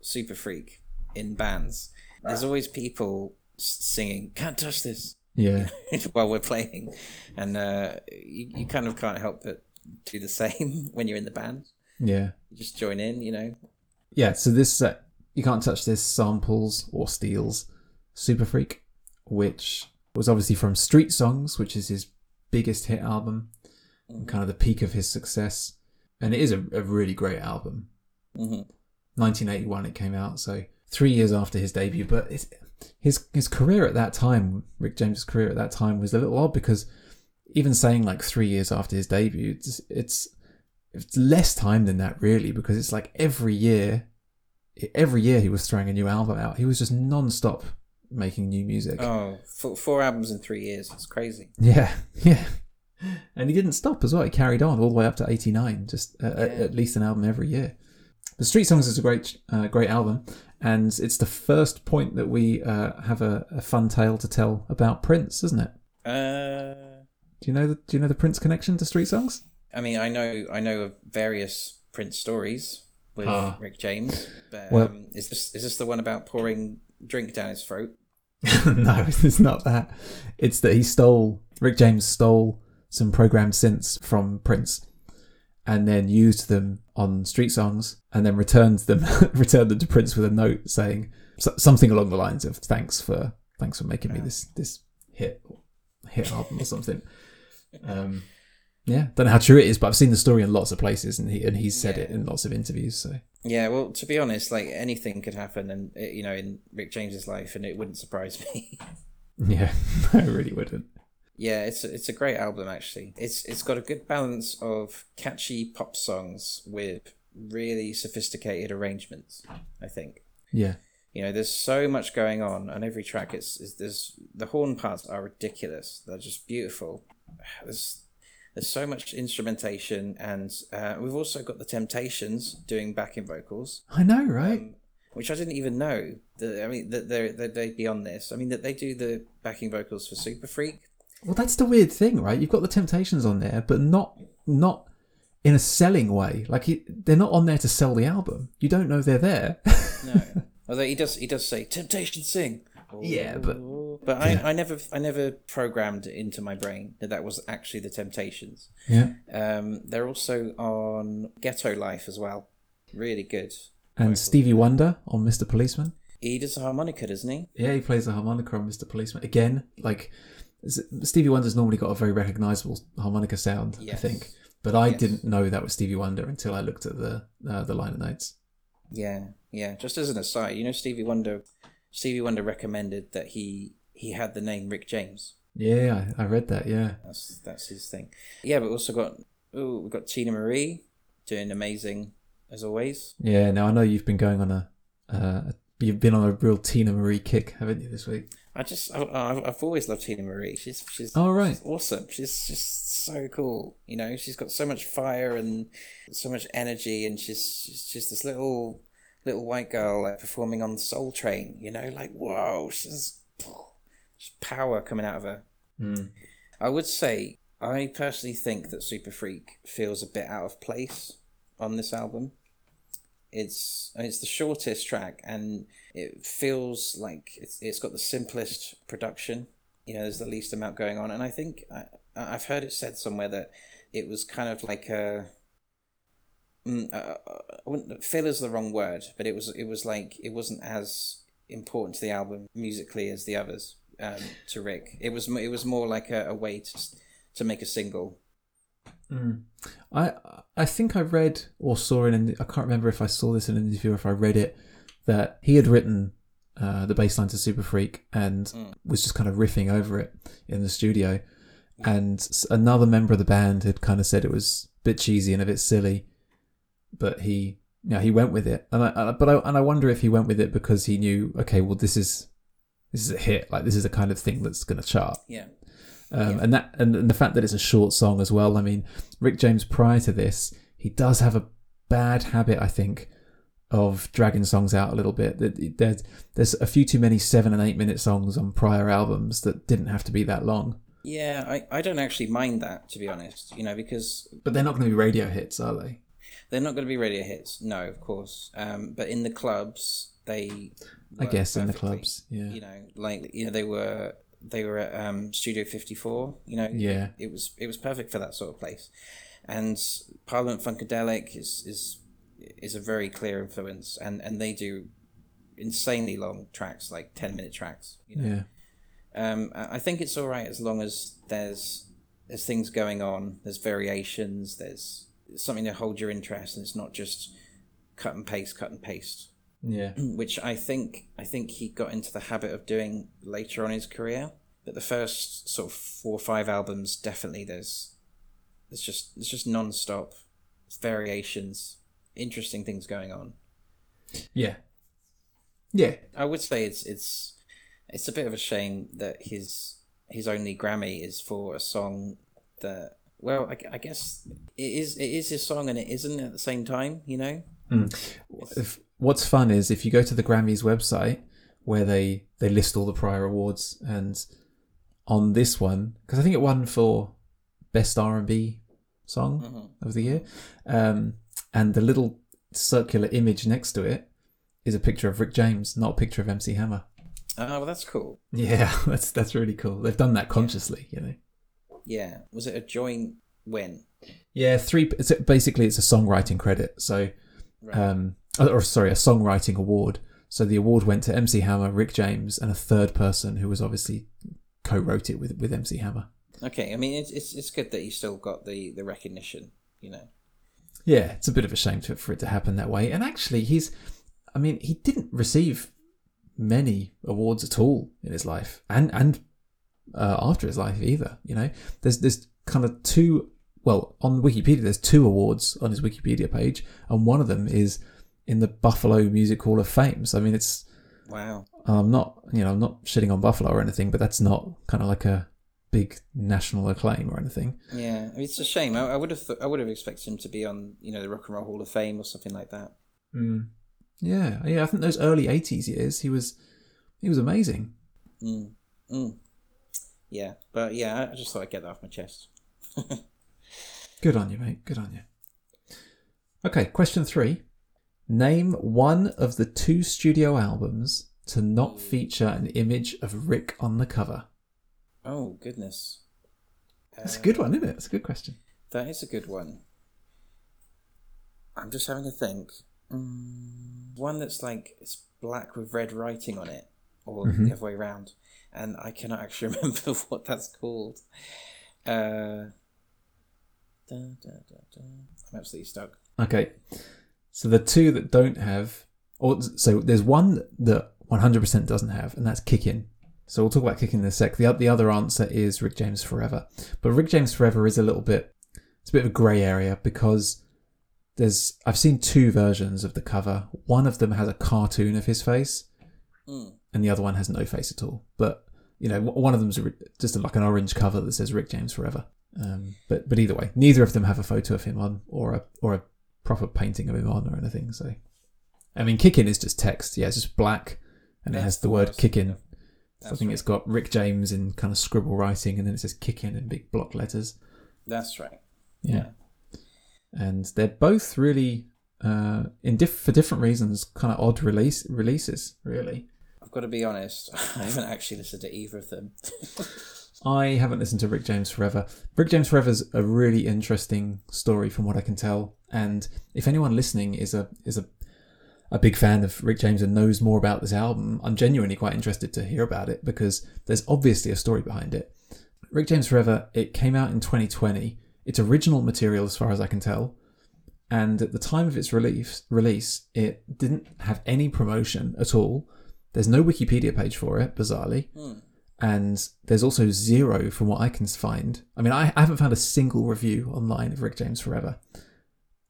Super Freak in bands, there's always people singing "Can't touch this" Yeah, while we're playing, and uh, you you kind of can't help but do the same when you're in the band. yeah, You just join in, you know. yeah. So this uh, you can't touch this samples or steals Super Freak, which was obviously from Street Songs, which is his biggest hit album, and kind of the peak of his success. And it is a, a really great album. hmm 1981 it came out, so three years after his debut. But it's, his his career at that time, Rick James's career at that time, was a little odd because even saying like three years after his debut, it's it's, it's less time than that really because it's like every year every year he was throwing a new album out. He was just non-stop making new music. Oh, four, four albums in three years. It's crazy. Yeah, yeah. And he didn't stop as well. He carried on all the way up to 89, just uh, at, Yeah. at least an album every year. The Street Songs is a great, uh, great album, and it's the first point that we uh, have a, a fun tale to tell about Prince, isn't it? Uh, Do you know the Do you know the Prince connection to Street Songs? I mean, I know, I know of various Prince stories with Ah. Rick James, but Well- um, is this is this the one about pouring drink down his throat? no, it's not that. It's that he stole Rick James stole some programmed synths from Prince, and then used them on Street Songs, and then returned them returned them to Prince with a note saying so- something along the lines of "Thanks for thanks for making me this this hit hit album or something." Um, yeah, don't know how true it is, but I've seen the story in lots of places, and he and he's said it in lots of interviews. So Yeah, well, to be honest, like anything could happen, and uh, you know, in Rick James's life, and it wouldn't surprise me. yeah, I really wouldn't. yeah, it's it's a great album actually. It's it's got a good balance of catchy pop songs with really sophisticated arrangements. I think. Yeah, You know, there's so much going on on every track. It's, it's there's the horn parts are ridiculous. They're just beautiful. There's there's so much instrumentation, and uh, we've also got the Temptations doing backing vocals, I know, right? um, which I didn't even know. That I mean, that they're that they'd be on this. I mean, that they do the backing vocals for Super Freak. Well, that's the weird thing, right? You've got the Temptations on there, but not not in a selling way. Like he, they're not on there to sell the album. You don't know they're there. No, although he does he does say Temptation sing. Yeah, but- but I, yeah. I never I never programmed into my brain that that was actually the Temptations. yeah. Um, they're also on Ghetto Life as well. Really good. And Stevie Wonder on Mr. Policeman. He does a harmonica, doesn't he? Yeah, he plays the harmonica on Mr. Policeman again. Like Stevie Wonder's normally got a very recognizable harmonica sound, I think. But I Yes. didn't know that was Stevie Wonder until I looked at the uh, the liner notes. Yeah, yeah. Just as an aside, you know Stevie Wonder. Stevie Wonder recommended that he he had the name Rick James. Yeah, I, I read that. Yeah, That's that's his thing. Yeah, but also got oh we've got Teena Marie doing amazing as always. yeah. Now I know you've been going on a uh, you've been on a real Teena Marie kick, haven't you, this week? I just I, I've, I've always loved Teena Marie. She's she's Oh, right. she's awesome. She's just so cool. You know, she's got so much fire and so much energy, and she's she's just this little little white girl like performing on Soul Train. You know, like whoa, she's power coming out of her. I would say I personally think that Super Freak feels a bit out of place on this album. It's it's the shortest track and it feels like it's it's got the simplest production. You know, there's the least amount going on, and I think I, I've heard it said somewhere that it was kind of like a. Mm, uh, I wouldn't, feel is the wrong word, but it was it was like it wasn't as important to the album musically as the others. Um, to Rick, it was it was more like a, a way to to make a single. I I think I read or saw in an I can't remember if I saw this in an interview or if I read it that he had written uh, the bass line to Super Freak and was just kind of riffing over it in the studio, and another member of the band had kind of said it was a bit cheesy and a bit silly, but he yeah he went with it. And I, I but I and I wonder if he went with it because he knew okay well this is this is a hit like this is the kind of thing that's going to chart Yeah, um, and that and, and the fact that it's a short song as well. I mean, Rick James prior to this, he does have a bad habit, I think, of dragging songs out a little bit. There's there's a few too many seven and eight minute songs on prior albums that didn't have to be that long. yeah. I, I don't actually mind that to be honest. You know, because But they're not going to be radio hits, are they? they're not going to be radio hits. No, of course. Um, but in the clubs, they. I guess in the clubs, yeah. You know, like you know, they were they were at um, Studio Fifty Four. You know, Yeah. it, it was it was perfect for that sort of place. And Parliament Funkadelic is is is a very clear influence, and and they do insanely long tracks, like ten minute tracks. You know, Yeah, um, I I think it's all right as long as there's there's things going on, there's variations, there's something to hold your interest, and it's not just cut and paste, cut and paste. Yeah, Which I think I think he got into the habit of doing later on in his career. But the first sort of four or five albums, definitely there's there's just it's just non-stop variations, interesting things going on. yeah. Yeah, I would say it's it's it's a bit of a shame that his his only Grammy is for a song that well I, I guess it is it is his song and it isn't at the same time you know hmm. if, what's fun is if you go to the Grammys website where they they list all the prior awards and on this one because I think it won for best R and B song Mhm. of the year, um, and the little circular image next to it is a picture of Rick James, not a picture of MC Hammer. oh well that's cool Yeah, that's that's really cool. They've done that consciously, you know. yeah was it a joint win Yeah, three. It's basically it's a songwriting credit. So, Right. um, or sorry, a songwriting award. So the award went to MC Hammer, Rick James, and a third person who was obviously co-wrote it with with MC Hammer. okay I mean it's it's, it's good that he still got the the recognition you know Yeah, it's a bit of a shame to, for it to happen that way. And actually, he's, I mean, he didn't receive many awards at all in his life, and and uh, after his life either. You know, there's there's kind of two. Well, on Wikipedia, there's two awards on his Wikipedia page, and one of them is in the Buffalo Music Hall of Fame. So I mean, it's wow I'm not, you know, I'm not shitting on Buffalo or anything, but that's not kind of like a big national acclaim or anything. yeah I mean, it's a shame I, I would have th- I would have expected him to be on you know the Rock and Roll Hall of Fame or something like that Mm. Yeah, yeah. I think those early '80s years, he was, he was amazing. Mm. Mm. Yeah, but yeah, I- I just thought I'd get that off my chest. Good on you, mate. Good on you. Okay, question three. Name one of the two studio albums to not feature an image of Rick on the cover. Oh goodness, That's a good one, isn't it? That's a good question. that is a good one. I'm just having to think. Mm, one that's like it's black with red writing on it, or Mhm. the other way around, and I cannot actually remember what that's called. Uh, da, da, da. I'm absolutely stuck. Okay, so the two that don't have, or so there's one that 100% doesn't have, and that's Kickin'. So we'll talk about Kickin' in a sec. The, the other answer is Rick James Forever, but Rick James Forever is a little bit, it's a bit of a grey area because there's I've seen two versions of the cover. One of them has a cartoon of his face, Mm. and the other one has no face at all. But you know, one of them's just like an orange cover that says Rick James Forever. Um, but but either way, neither of them have a photo of him on or a or a proper painting of him on or anything. So, I mean, Kickin' is just text. Yeah, it's just black, and it has the word worst. Kickin'. I think right. it's got Rick James in kind of scribble writing, and then it says Kickin' in big block letters. That's right. Yeah, and they're both really. Uh, in diff- for different reasons, kind of odd release releases, really. I've got to be honest. I haven't actually listened to either of them. I haven't listened to Rick James Forever. Rick James Forever's a really interesting story from what I can tell. And if anyone listening is a is a a big fan of Rick James and knows more about this album, I'm genuinely quite interested to hear about it because there's obviously a story behind it. Rick James Forever, it came out in 2020. It's original material as far as I can tell. And at the time of its release, release, it didn't have any promotion at all. There's no Wikipedia page for it, bizarrely Hmm. And there's also zero from what I can find. I mean, I, I haven't found a single review online of Rick James Forever,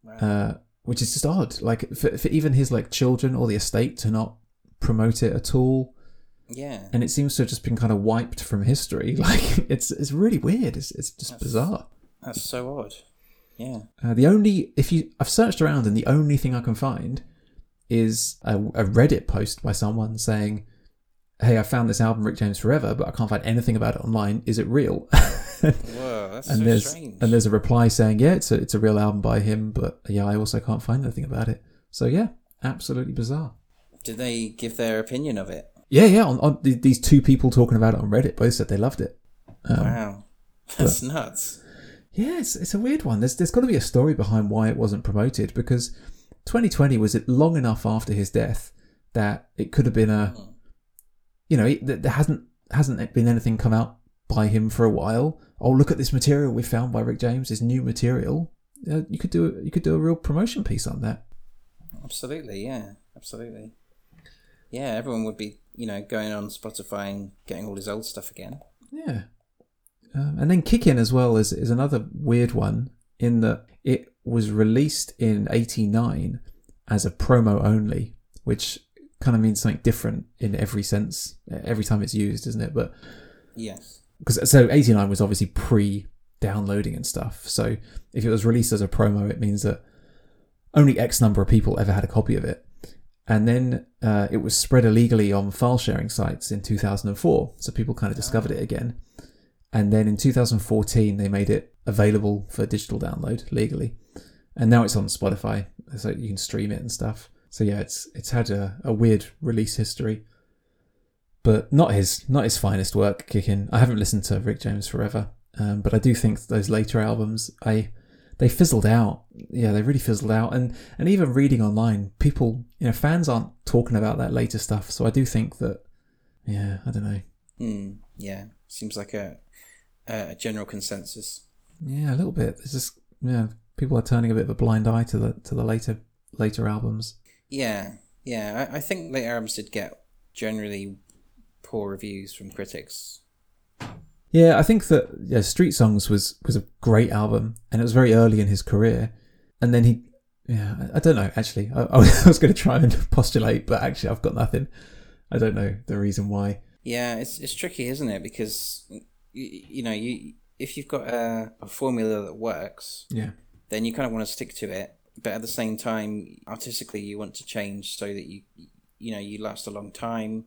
Wow. uh, which is just odd. Like for, for even his like children or the estate to not promote it at all, yeah. and it seems to have just been kind of wiped from history. Like it's it's really weird. It's it's just That's- bizarre. That's so odd. Yeah. Uh, the only if you I've searched around and the only thing I can find is a, a Reddit post by someone saying, "Hey, I found this album Rick James Forever, but I can't find anything about it online. Is it real?" Whoa, that's and so there's strange. and there's a reply saying, "Yeah, it's a it's a real album by him, but yeah, I also can't find anything about it." So yeah, absolutely bizarre. Did they give their opinion of it? Yeah, yeah. On, on these two people talking about it on Reddit both said they loved it. Um, wow. That's nuts. Yeah, it's, it's a weird one. There's there's got to be a story behind why it wasn't promoted because 2020 was it long enough after his death that it could have been a, Hmm. You know, there hasn't hasn't been anything come out by him for a while. Oh, look at this material we found by Rick James. This new material. Uh, you could do a, you could do a real promotion piece on that. Absolutely, yeah. Absolutely. Yeah, everyone would be, you know, going on Spotify and getting all his old stuff again. Yeah. Um, and then Kickin' as well is, is another weird one in that it was released in 89 as a promo only, which kind of means something different in every sense every time it's used, isn't it? But Yes. because so 89 was obviously pre downloading and stuff. So if it was released as a promo, it means that only X number of people ever had a copy of it. And then uh, it was spread illegally on file sharing sites in 2004. So people kind of discovered it again. And then in 2014, they made it available for digital download legally. And now it's on Spotify, so you can stream it and stuff. So yeah, it's it's had a, a weird release history but not his not his finest work. Kicking, I haven't listened to Rick James forever, um, but I do think those later albums, I they fizzled out. Yeah, they really fizzled out. And and even reading online, people, you know, fans aren't talking about that later stuff. So I do think that, yeah, I don't know. Mm, yeah. Seems like a a general consensus. Yeah, a little bit. It's just yeah, people are turning a bit of a blind eye to the to the later later albums. Yeah. Yeah. I, I think later Arabs did get generally poor reviews from critics. Yeah, I think that yeah, Street Songs was was a great album, and it was very early in his career. And then he, yeah, I, I don't know. Actually, I, I was going to try and postulate, but actually, I've got nothing. I don't know the reason why. Yeah, it's it's tricky, isn't it? Because you, you know, you if you've got a, a formula that works, Yeah, then you kind of want to stick to it. But at the same time, artistically, you want to change so that you you know you last a long time,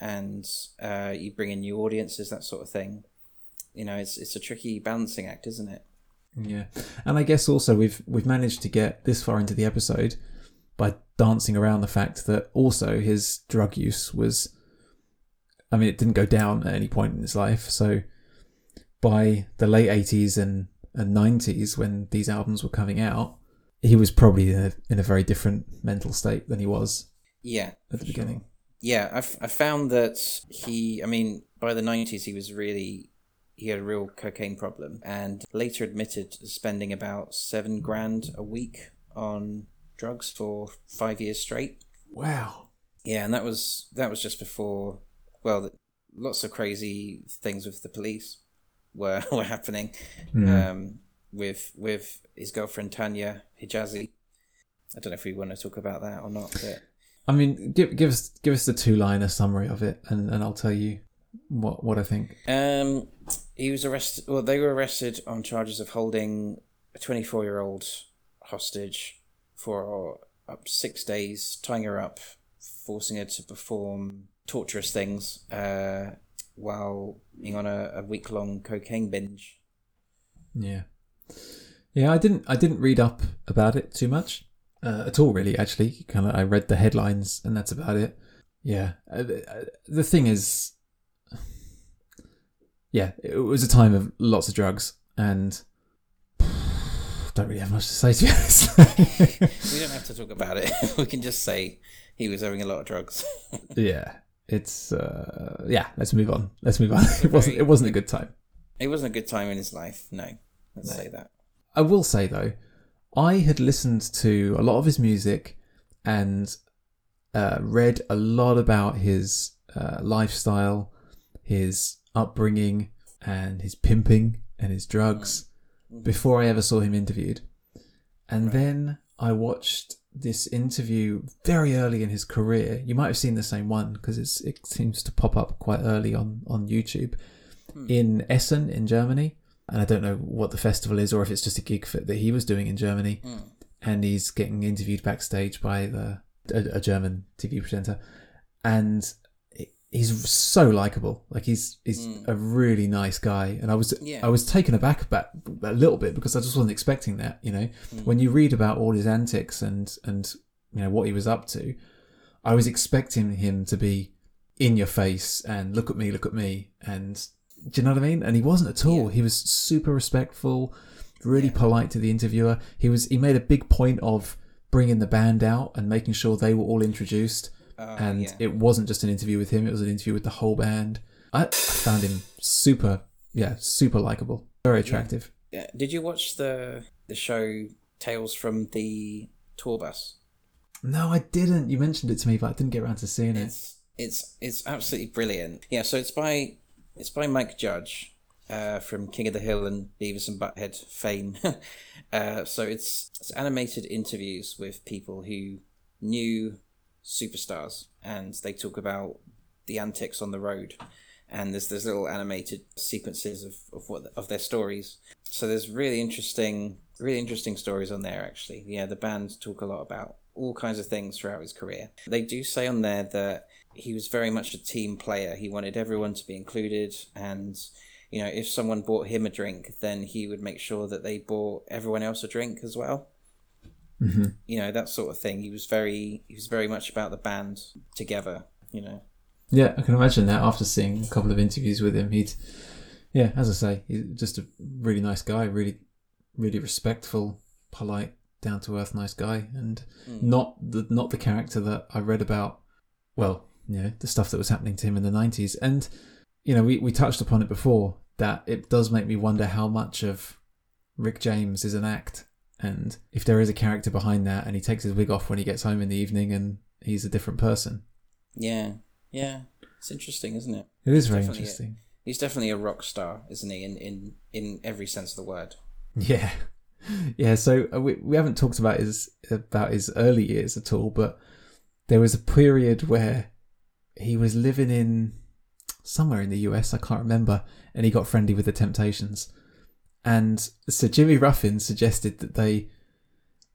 and uh, you bring in new audiences, that sort of thing. You know, it's it's a tricky balancing act, isn't it? yeah, and I guess also we've we've managed to get this far into the episode by dancing around the fact that also his drug use was. I mean, it didn't go down at any point in his life, so by the late 80s and, and 90s when these albums were coming out he was probably in a, in a very different mental state than he was Yeah, at the beginning yeah. I've I found that he, I mean, by the nineties, he was really he had a real cocaine problem, and later admitted spending about seven grand a week on drugs for five years straight. wow Yeah, and that was that was just before. Well, lots of crazy things with the police were were happening. Um, with with his girlfriend Tanya Hijazi. I don't know if we want to talk about that or not, but i mean give, give us give us the two liner summary of it and, and i'll tell you what what i think um, he was arrested. Well, they were arrested on charges of holding a twenty-four-year-old hostage for up to six days, tying her up, forcing her to perform torturous things, uh, while being on a, a week-long cocaine binge. yeah yeah i didn't i didn't read up about it too much uh, at all really actually. Kind of i read the headlines and that's about it. Yeah uh, uh, the thing is yeah it was a time of lots of drugs and don't really have much to say to honest. We don't have to talk about it. we can just say he was having a lot of drugs. yeah it's uh yeah let's move on. Let's move on. It wasn't it wasn't a good time. It wasn't a good time in his life. No, let's say that. I will say though, I had listened to a lot of his music and uh, read a lot about his uh, lifestyle, his upbringing, and his pimping and his drugs before I ever saw him interviewed. And then I watched this interview very early in his career. You might have seen the same one because it seems to pop up quite early on on YouTube in Essen in Germany. And I don't know what the festival is or if it's just a gig for, that he was doing in Germany. Hmm. And he's getting interviewed backstage by the a, a German TV presenter, and he's so likable. Like he's he's hmm. a really nice guy. And I was Yeah. I was taken aback about a little bit because I just wasn't expecting that. You know, hmm. when you read about all his antics and and you know what he was up to, I was expecting him to be in your face and look at me, look at me, and do you know what I mean? And he wasn't at all. He was super respectful, really polite to the interviewer. He was he made a big point of bringing the band out and making sure they were all introduced. Oh, and yeah. it wasn't just an interview with him; it was an interview with the whole band. I, I found him super, yeah, super likable, very attractive. Yeah. Did you watch the the show Tales from the Tour Bus? No, I didn't. You mentioned it to me, but I didn't get around to seeing it. It's it's it's absolutely brilliant. Yeah, so it's by it's by Mike Judge, uh, from King of the Hill and Beavis and Butthead fame. uh, so it's it's animated interviews with people who knew superstars, and they talk about the antics on the road. And there's there's little animated sequences of, of what of their stories. So there's really interesting really interesting stories on there actually. Yeah, the band talk a lot about all kinds of things throughout his career. They do say on there that he was very much a team player. He wanted everyone to be included and you know, if someone bought him a drink, then he would make sure that they bought everyone else a drink as well. Mm-hmm. You know, that sort of thing. He was very he was very much about the band together, you know. Yeah, I can imagine that after seeing a couple of interviews with him, he'd, yeah, as I say, he's just a really nice guy, really, really respectful, polite, down to earth, nice guy, and Mm. not the not the character that I read about. Well, you know, the stuff that was happening to him in the nineties, and you know, we we touched upon it before that it does make me wonder how much of Rick James is an act, and if there is a character behind that, and he takes his wig off when he gets home in the evening, and he's a different person. Yeah. Yeah. It's interesting, isn't it? It is very Definitely interesting. He's definitely a rock star, isn't he? In in in every sense of the word. Yeah, yeah. So uh, we we haven't talked about his about his early years at all, but there was a period where he was living in somewhere in the US. I can't remember, and he got friendly with the Temptations, and so Jimmy Ruffin suggested that they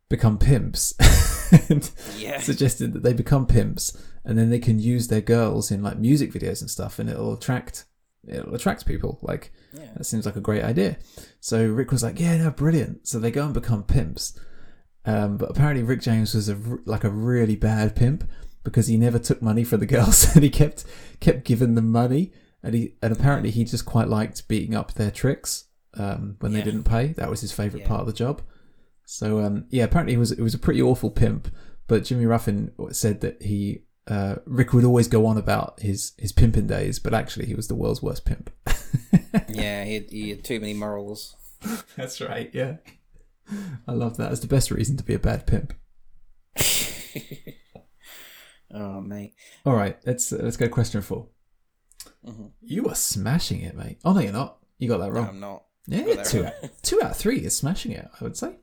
become pimps. and Yeah. suggested that they become pimps and then they can use their girls in like music videos and stuff and it'll attract it'll attract people like Yeah. that seems like a great idea so rick was like yeah no brilliant so they go and become pimps um, but apparently rick james was a, like a really bad pimp because he never took money for the girls and he kept kept giving them money and he and apparently he just quite liked beating up their tricks um, when Yeah. they didn't pay that was his favorite Yeah. part of the job so um, yeah, apparently it was it was a pretty awful pimp. But Jimmy Ruffin said that he uh, Rick would always go on about his his pimping days, but actually he was the world's worst pimp. Yeah, he had, he had too many morals. That's right. Yeah, I love that. It's the best reason to be a bad pimp. Oh, mate. All right, let's uh, let's go question 4 Mhm. You are smashing it, mate. Oh no, you're not. You got that No, wrong. I'm not. yeah, two wrong. out, two out of three is smashing it. I would say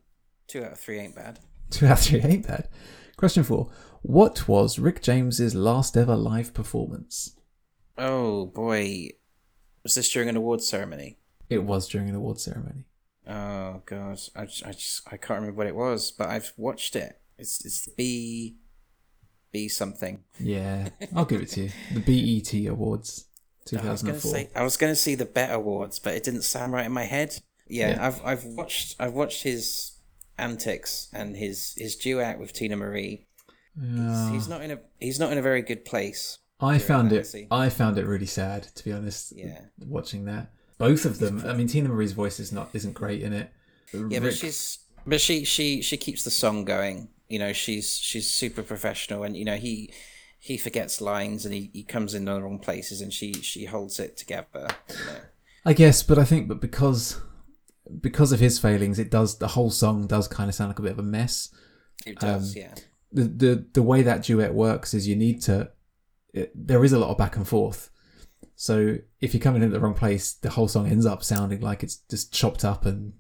Two out of three ain't bad. two out of three ain't bad. Question four: What was Rick James's last ever live performance? Oh, boy. Was this during an awards ceremony? It was during an award ceremony. Oh, God. I just, I just I can't remember what it was, but I've watched it. It's, it's B. B something. Yeah, I'll give it to you. The BET Awards, I was gonna 2004. say I was gonna see the Bet Awards, but it didn't sound right in my head. Yeah, Yeah. I've I've watched I've watched his antics and his his duet with Teena Marie. Yeah. He's not in a he's not in a very good place. I found it. I found it really sad, to be honest. Yeah. Watching that, both of them. I mean, Teena Marie's voice is not isn't great in it. Yeah, but she's but she she she keeps the song going. You know, she's she's super professional, and you know he he forgets lines and he, he comes in the wrong places, and she she holds it together. You know. I guess, but I think, but because because of his failings, it does. The whole song does kind of sound like a bit of a mess. It does, Um, yeah. the the the way that duet works is you need to. It, there is a lot of back and forth. So if you're coming in at the wrong place, the whole song ends up sounding like it's just chopped up and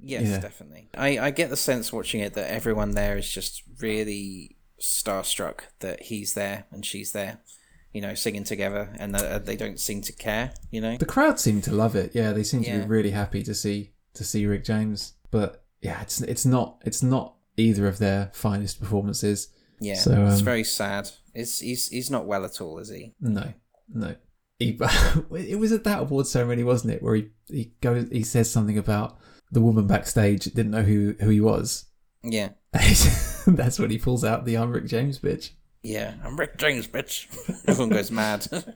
Yes, Yeah. definitely. I, I get the sense watching it that everyone there is just really starstruck that he's there and she's there, you know, singing together, and that uh, they don't seem to care, you know. the crowd seem to love it. Yeah, they seem to be really happy to see to see Rick James. But yeah, it's it's not it's not either of their finest performances. Yeah, So, it's um, very sad. It's he's he's not well at all, is he? No, no. He, it was at that award ceremony, wasn't it, where he, he goes he says something about the woman backstage didn't know who who he was. Yeah, That's when he pulls out the I'm Rick James bitch. yeah. I'm Rick James, bitch. Everyone goes mad.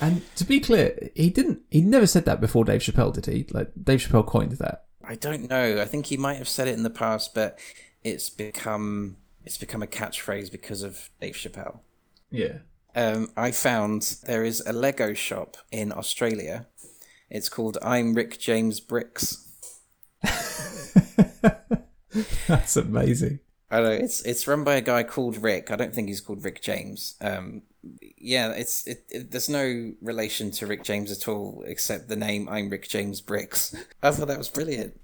And to be clear, he didn't. He never said that before Dave Chappelle, did he? Like Dave Chappelle coined that. I don't know. I think he might have said it in the past, but it's become it's become a catchphrase because of Dave Chappelle. Yeah. um, I found there is a Lego shop in Australia. It's called I'm Rick James Bricks. That's amazing. I know. It's it's run by a guy called Rick. I don't think he's called Rick James. Um, yeah, it's it, it. There's no relation to Rick James at all, except the name I'm Rick James Bricks. I thought that was brilliant.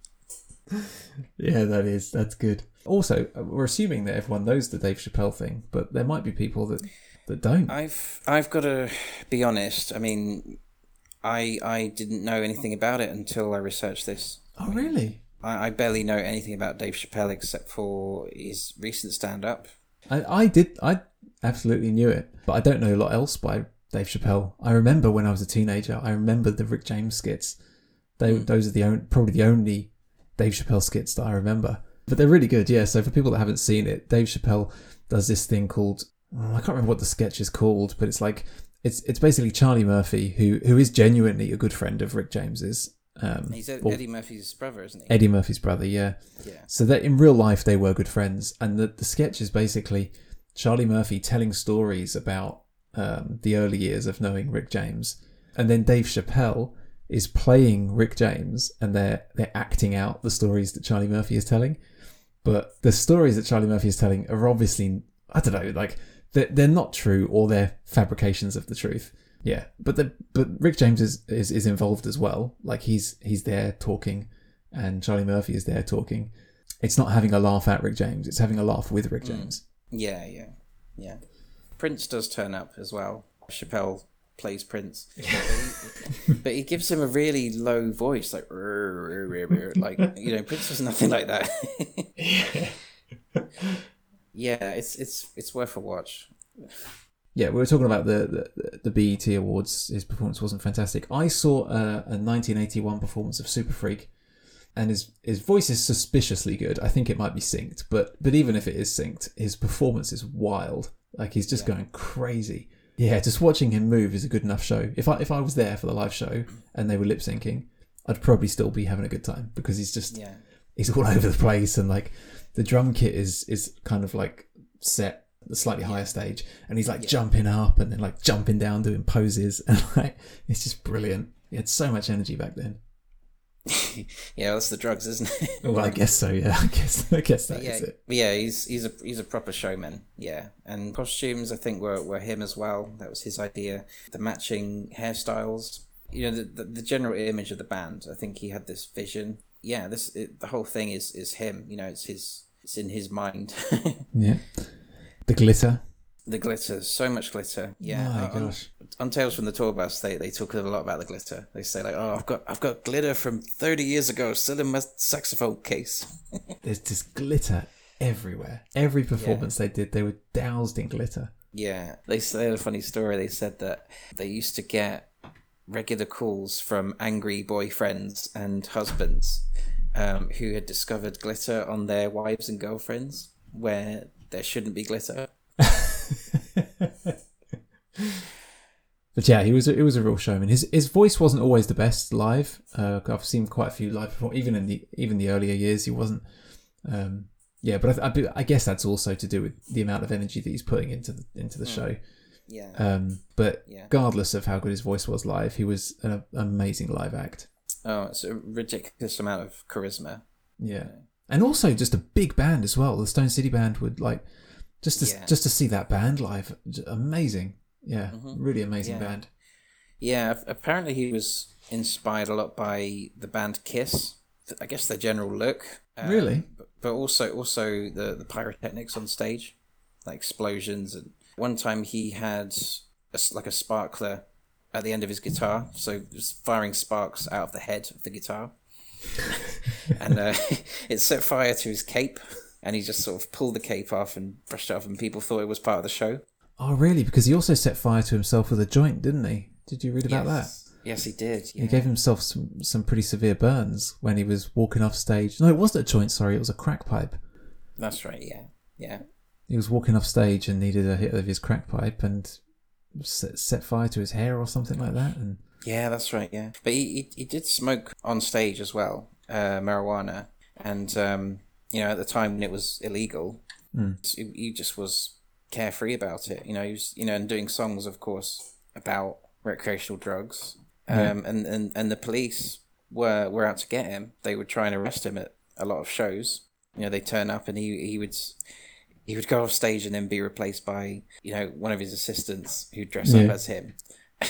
Yeah, that is. That's good. Also, uh, we're assuming that everyone knows the Dave Chappelle thing, but there might be people that that don't. I've I've got to be honest. I mean, I I didn't know anything about it until I researched this. oh, really? I, I barely know anything about Dave Chappelle except for his recent stand up. I, I did. I absolutely knew it, but I don't know a lot else by Dave Chappelle. I remember when I was a teenager. I remember the Rick James skits. They hmm. those are the probably the only Dave Chappelle skits that I remember. But they're really good. Yeah. So for people that haven't seen it, Dave Chappelle does this thing called I can't remember what the sketch is called, but it's like it's it's basically Charlie Murphy who who is genuinely a good friend of Rick James's. Um, He's Ed- or Eddie Murphy's brother, isn't he? Eddie Murphy's brother. Yeah. Yeah. So that in real life they were good friends, and the the sketch is basically Charlie Murphy telling stories about um, the early years of knowing Rick James, and then Dave Chappelle is playing Rick James, and they're they're acting out the stories that Charlie Murphy is telling. But the stories that Charlie Murphy is telling are obviously I don't know, like they're, they're not true or they're fabrications of the truth. Yeah, but the but Rick James is, is is involved as well. Like he's he's there talking, and Charlie Murphy is there talking. It's not having a laugh at Rick James; it's having a laugh with Rick mm. James. Yeah, yeah, yeah. Prince does turn up as well. Chappelle plays Prince, but, he, gives him a really low voice, like like you know, Prince was nothing like that. yeah. yeah, it's it's it's worth a watch. Yeah, we were talking about the, the the BET Awards. His performance wasn't fantastic. I saw a, a 1981 performance of Super Freak, and his his voice is suspiciously good. I think it might be synced, but but even if it is synced, his performance is wild. Like he's just going crazy. Yeah, just watching him move is a good enough show. If I if I was there for the live show and they were lip syncing, I'd probably still be having a good time because he's just Yeah, he's all over the place and like the drum kit is is kind of like set the slightly higher stage and he's like jumping up and then like jumping down doing poses and like it's just brilliant he had so much energy back then yeah, that's the drugs, isn't it? well i guess so yeah i guess i guess that is yeah, it yeah, he's he's a he's a proper showman. Yeah, and costumes I think were, were him as well. That was his idea. The matching hairstyles, you know, the, the, the general image of the band. I think he had this vision. Yeah, this it, the whole thing is is him. You know, it's his it's in his mind. yeah the glitter the glitter, so much glitter. Yeah, my on- gosh On Tales from the Tour Bus, they, they talk a lot about the glitter. They say like, "Oh, I've got I've got glitter from thirty years ago still in my saxophone case." there's just glitter everywhere every performance they did they were doused in glitter Yeah, they said a funny story. They said that they used to get regular calls from angry boyfriends and husbands um, who had discovered glitter on their wives and girlfriends where there shouldn't be glitter. But yeah, he was a, it was a real showman. His his voice wasn't always the best live. Uh, I've seen quite a few live perform even in the even the earlier years. He wasn't. Um, yeah, but I, I, I guess that's also to do with the amount of energy that he's putting into the into the show. Yeah, Um, but Yeah. regardless of how good his voice was live, he was an amazing live act. oh, it's a ridiculous amount of charisma. Yeah, and also just a big band as well. The Stone City Band would like just to Yeah. just to see that band live, amazing. Yeah, really amazing Mm-hmm. Yeah. band. Yeah, apparently he was inspired a lot by the band Kiss. I guess their general look. um, Really? But, also also the, the pyrotechnics on stage, like explosions. And one time he had a like a sparkler at the end of his guitar, so just firing sparks out of the head of the guitar. And uh, it set fire to his cape, and he just sort of pulled the cape off and brushed it off, and people thought it was part of the show. Oh, really? Because he also set fire to himself with a joint, didn't he? Did you read about that? yes. Yes, he did. He gave himself some, some pretty severe burns when he was walking off stage. No, it wasn't a joint, sorry, it was a crack pipe. That's right. Yeah. Yeah. He was walking off stage and needed a hit of his crack pipe and set, set fire to his hair or something like that. And Yeah, that's right. Yeah, but he he, he did smoke on stage as well, uh, marijuana, and um, you know at the time when it was illegal, he, he just was carefree about it. You know, he was you know and doing songs, of course, about recreational drugs, um, and, and and the police were were out to get him. They would try and arrest him at a lot of shows. You know, they turn up and he he would. He would go off stage and then be replaced by, you know, one of his assistants who'd dress up as him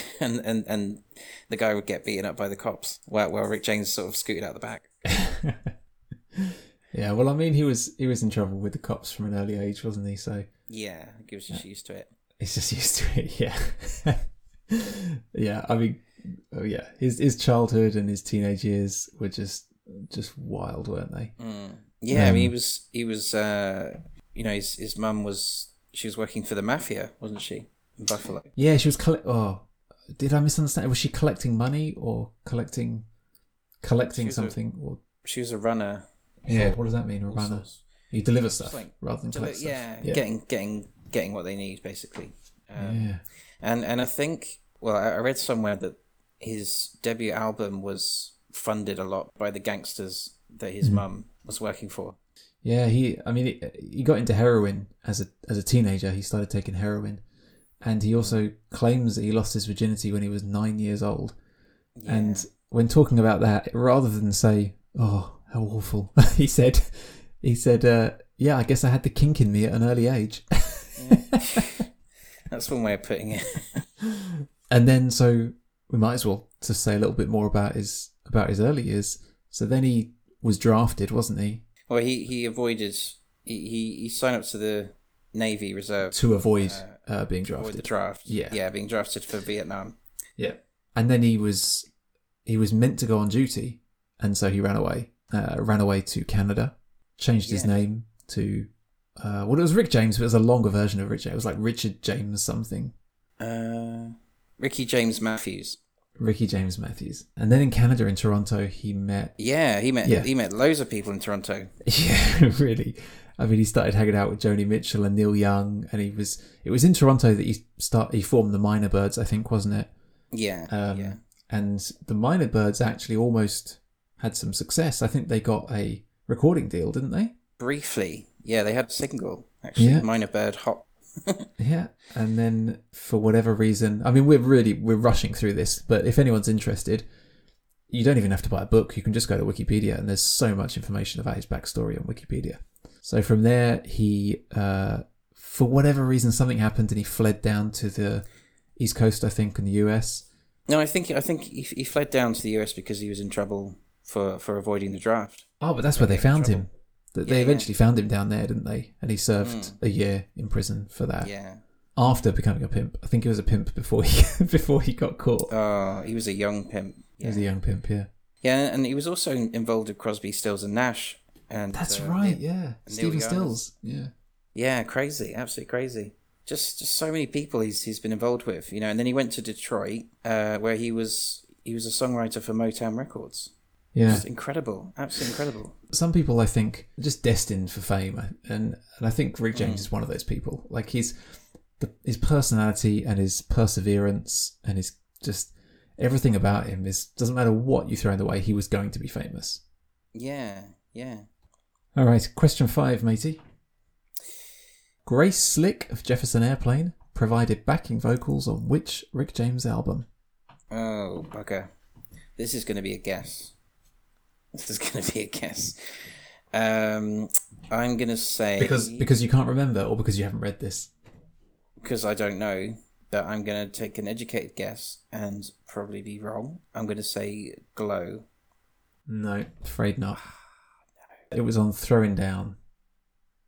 and and and the guy would get beaten up by the cops while while Rick James sort of scooted out the back. Yeah, well, I mean, he was he was in trouble with the cops from an early age, wasn't he? So Yeah, he was just used to it. he's just used to it. Yeah, yeah. I mean, oh yeah, his his childhood and his teenage years were just just wild, weren't they? Mm. Yeah, I mean, he Um, was he was uh, you know his his mum was she was working for the mafia, wasn't she, in Buffalo? Yeah, she was collect. Oh, did I misunderstand? Was she collecting money or collecting collecting She was a- something? or She was a runner. yeah, what does that mean? A runner. sorts. You deliver stuff like rather than Deli- collect stuff. yeah, yeah, getting getting getting what they need basically. Um, yeah. And and I think well, I read somewhere that his debut album was funded a lot by the gangsters that his Mhm. mum was working for. Yeah, he. I mean, he, he got into heroin as a as a teenager. He started taking heroin, and he also claims that he lost his virginity when he was nine years old. Yeah. And when talking about that, rather than say, "Oh, how awful," he said, "He said, uh, yeah, I guess I had the kink in me at an early age." that's one way of putting it. and then, so we might as well just say a little bit more about his about his early years. So then he was drafted, wasn't he, Well, he he avoided he he, he signed up to the Navy Reserve to avoid Uh, uh, being drafted? the draft. Yeah. yeah, being drafted for Vietnam. Yeah. And then he was he was meant to go on duty, and so he ran away. Uh, ran away to Canada, changed his Yeah. name to uh, well, it was Rick James, but it was a longer version of James. It was like Richard James something, Uh, Ricky James Matthews. Ricky James Matthews. And then in Canada, in Toronto, he met Yeah, he met Yeah. he met loads of people in Toronto. yeah, really. I mean, he started hanging out with Joni Mitchell and Neil Young, and he was it was in Toronto that he start he formed the Mynah Birds, I think, wasn't it? Yeah, Um, yeah. And the Mynah Birds actually almost had some success. I think they got a recording deal, didn't they? Briefly, yeah, they had a single actually. Yeah. Mynah Bird Hop. Yeah. And then for whatever reason, I mean, we're really we're rushing through this, but if anyone's interested, you don't even have to buy a book. You can just go to Wikipedia, and there's so much information about his backstory on Wikipedia. So from there, he, uh, for whatever reason, something happened, and he fled down to the East Coast, I think, in the US. No, I think I think he, he fled down to the US because he was in trouble for for avoiding the draft. Oh, but that's where they found him. That Yeah, they yeah. eventually found him down there, didn't they? And he served Mm. a year in prison for that. Yeah. After becoming a pimp, I think he was a pimp before he before he got caught. Oh, he was a young pimp. He was a young pimp, yeah. yeah, and he was also involved with Crosby, Stills, and Nash. And That's uh, right, yeah. Neil Stephen. Stills, yeah. Yeah, crazy, absolutely crazy. Just just so many people he's he's been involved with, you know. And then he went to Detroit, uh, where he was he was a songwriter for Motown Records. Yeah. Just incredible, absolutely incredible. Some people, I think, are just destined for fame, and and I think Rick James Mm. is one of those people. Like his the, his personality and his perseverance and his just everything about him is doesn't matter what you throw in the way, he was going to be famous. Yeah, yeah. All right, question five, matey. Grace Slick of Jefferson Airplane provided backing vocals on which Rick James album? Oh bugger, this is going to be a guess. This is going to be a guess. Um, I'm going to say Because because you can't remember, or because you haven't read this. because I don't know that I'm going to take an educated guess and probably be wrong. I'm going to say glow. No, afraid not. It was on Throwing Down.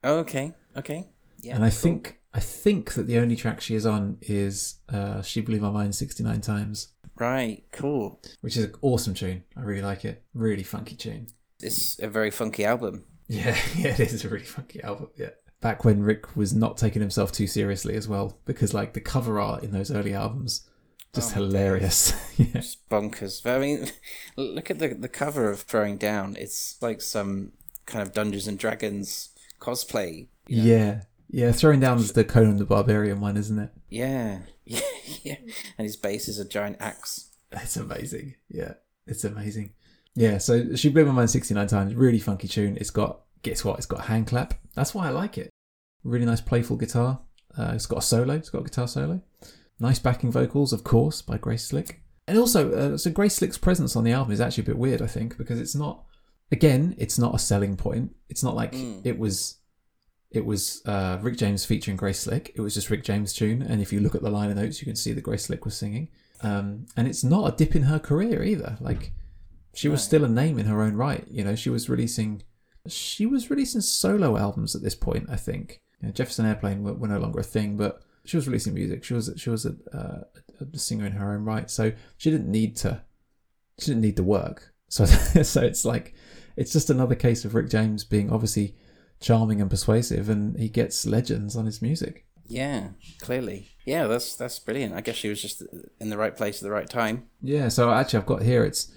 Oh, okay, okay. Yeah, and I cool. think I think that the only track she is on is uh, "She Blew My Mind" sixty nine times, right, cool. which is an awesome tune. I really like it. Really funky tune. It's a very funky album. Yeah, yeah, it is a really funky album. Yeah, back when Rick was not taking himself too seriously as well, because like the cover art in those early albums, just Oh hilarious. yeah, It's bonkers. I mean, look at the the cover of Throwing Down. It's like some kind of Dungeons and Dragons cosplay. you know? yeah, yeah. Throwing down's the Conan the Barbarian one, isn't it? Yeah, yeah, yeah. And his bass is a giant axe. It's amazing. Yeah, it's amazing. Yeah, so she blew my mind 69 times. Really funky tune. It's got, guess what? It's got hand clap. That's why I like it. Really nice, playful guitar. Uh, it's got a solo. It's got a guitar solo. Nice backing vocals, of course, by Grace Slick. And also, uh, so Grace Slick's presence on the album is actually a bit weird, I think, because it's not. Again, it's not a selling point. It's not like Mm. it was. It was uh, Rick James featuring Grace Slick. It was just Rick James' tune, and if you look at the liner notes, you can see that Grace Slick was singing. Um, and it's not a dip in her career either. Like she was Right. still a name in her own right. You know, she was releasing she was releasing solo albums at this point. I think you know, Jefferson Airplane were, were, no longer a thing, but she was releasing music. She was she was a, uh, a singer in her own right, so she didn't need to she didn't need the work. So so it's like it's just another case of Rick James being obviously charming and persuasive, and he gets legends on his music. Yeah, clearly. Yeah, that's that's brilliant. I guess she was just in the right place at the right time. Yeah. So actually, I've got here. It's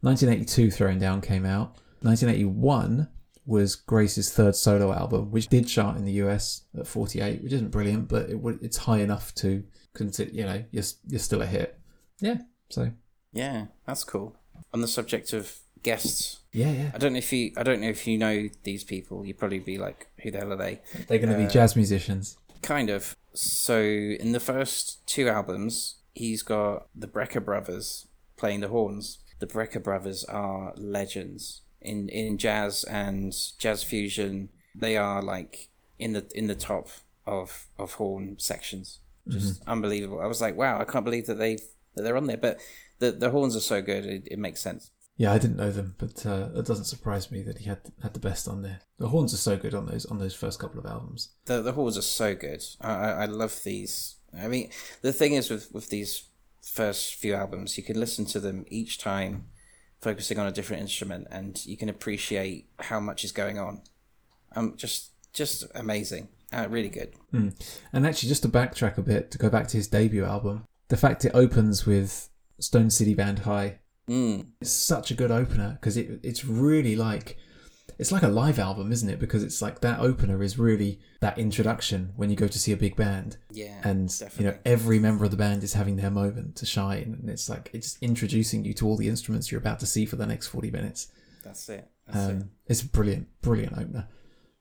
1982. Throwing Down came out. 1981 was Grace's third solo album, which did chart in the US at 48, which isn't brilliant, but it, it's high enough to consider. You know, you're you're still a hit. Yeah. So. Yeah, that's cool. On the subject of guests. Yeah, yeah. I don't know if you I don't know if you know these people. You'd probably be like, who the hell are they? They're going to uh, be jazz musicians. Kind of. So in the first two albums, he's got the Brecker brothers playing the horns. The Brecker brothers are legends in in jazz and jazz fusion. They are like in the in the top of of horn sections. Just mm-hmm. unbelievable. I was like, wow, I can't believe that they that they're on there. But the the horns are so good, it, it makes sense. Yeah, I didn't know them, but uh, it doesn't surprise me that he had had the best on there. The horns are so good on those on those first couple of albums. The the horns are so good. I I, I love these. I mean, the thing is with with these first few albums, you can listen to them each time, focusing on a different instrument, and you can appreciate how much is going on. Um, just just amazing. Uh, really good. Mm. And actually, just to backtrack a bit, to go back to his debut album, the fact it opens with Stone City Band High Mm. It's such a good opener because it it's really like it's like a live album, isn't it? Because it's like that opener is really that introduction when you go to see a big band. Yeah. And definitely. you know, every member of the band is having their moment to shine. And it's like it's introducing you to all the instruments you're about to see for the next forty minutes. That's it. That's um, it. It's a brilliant, brilliant opener.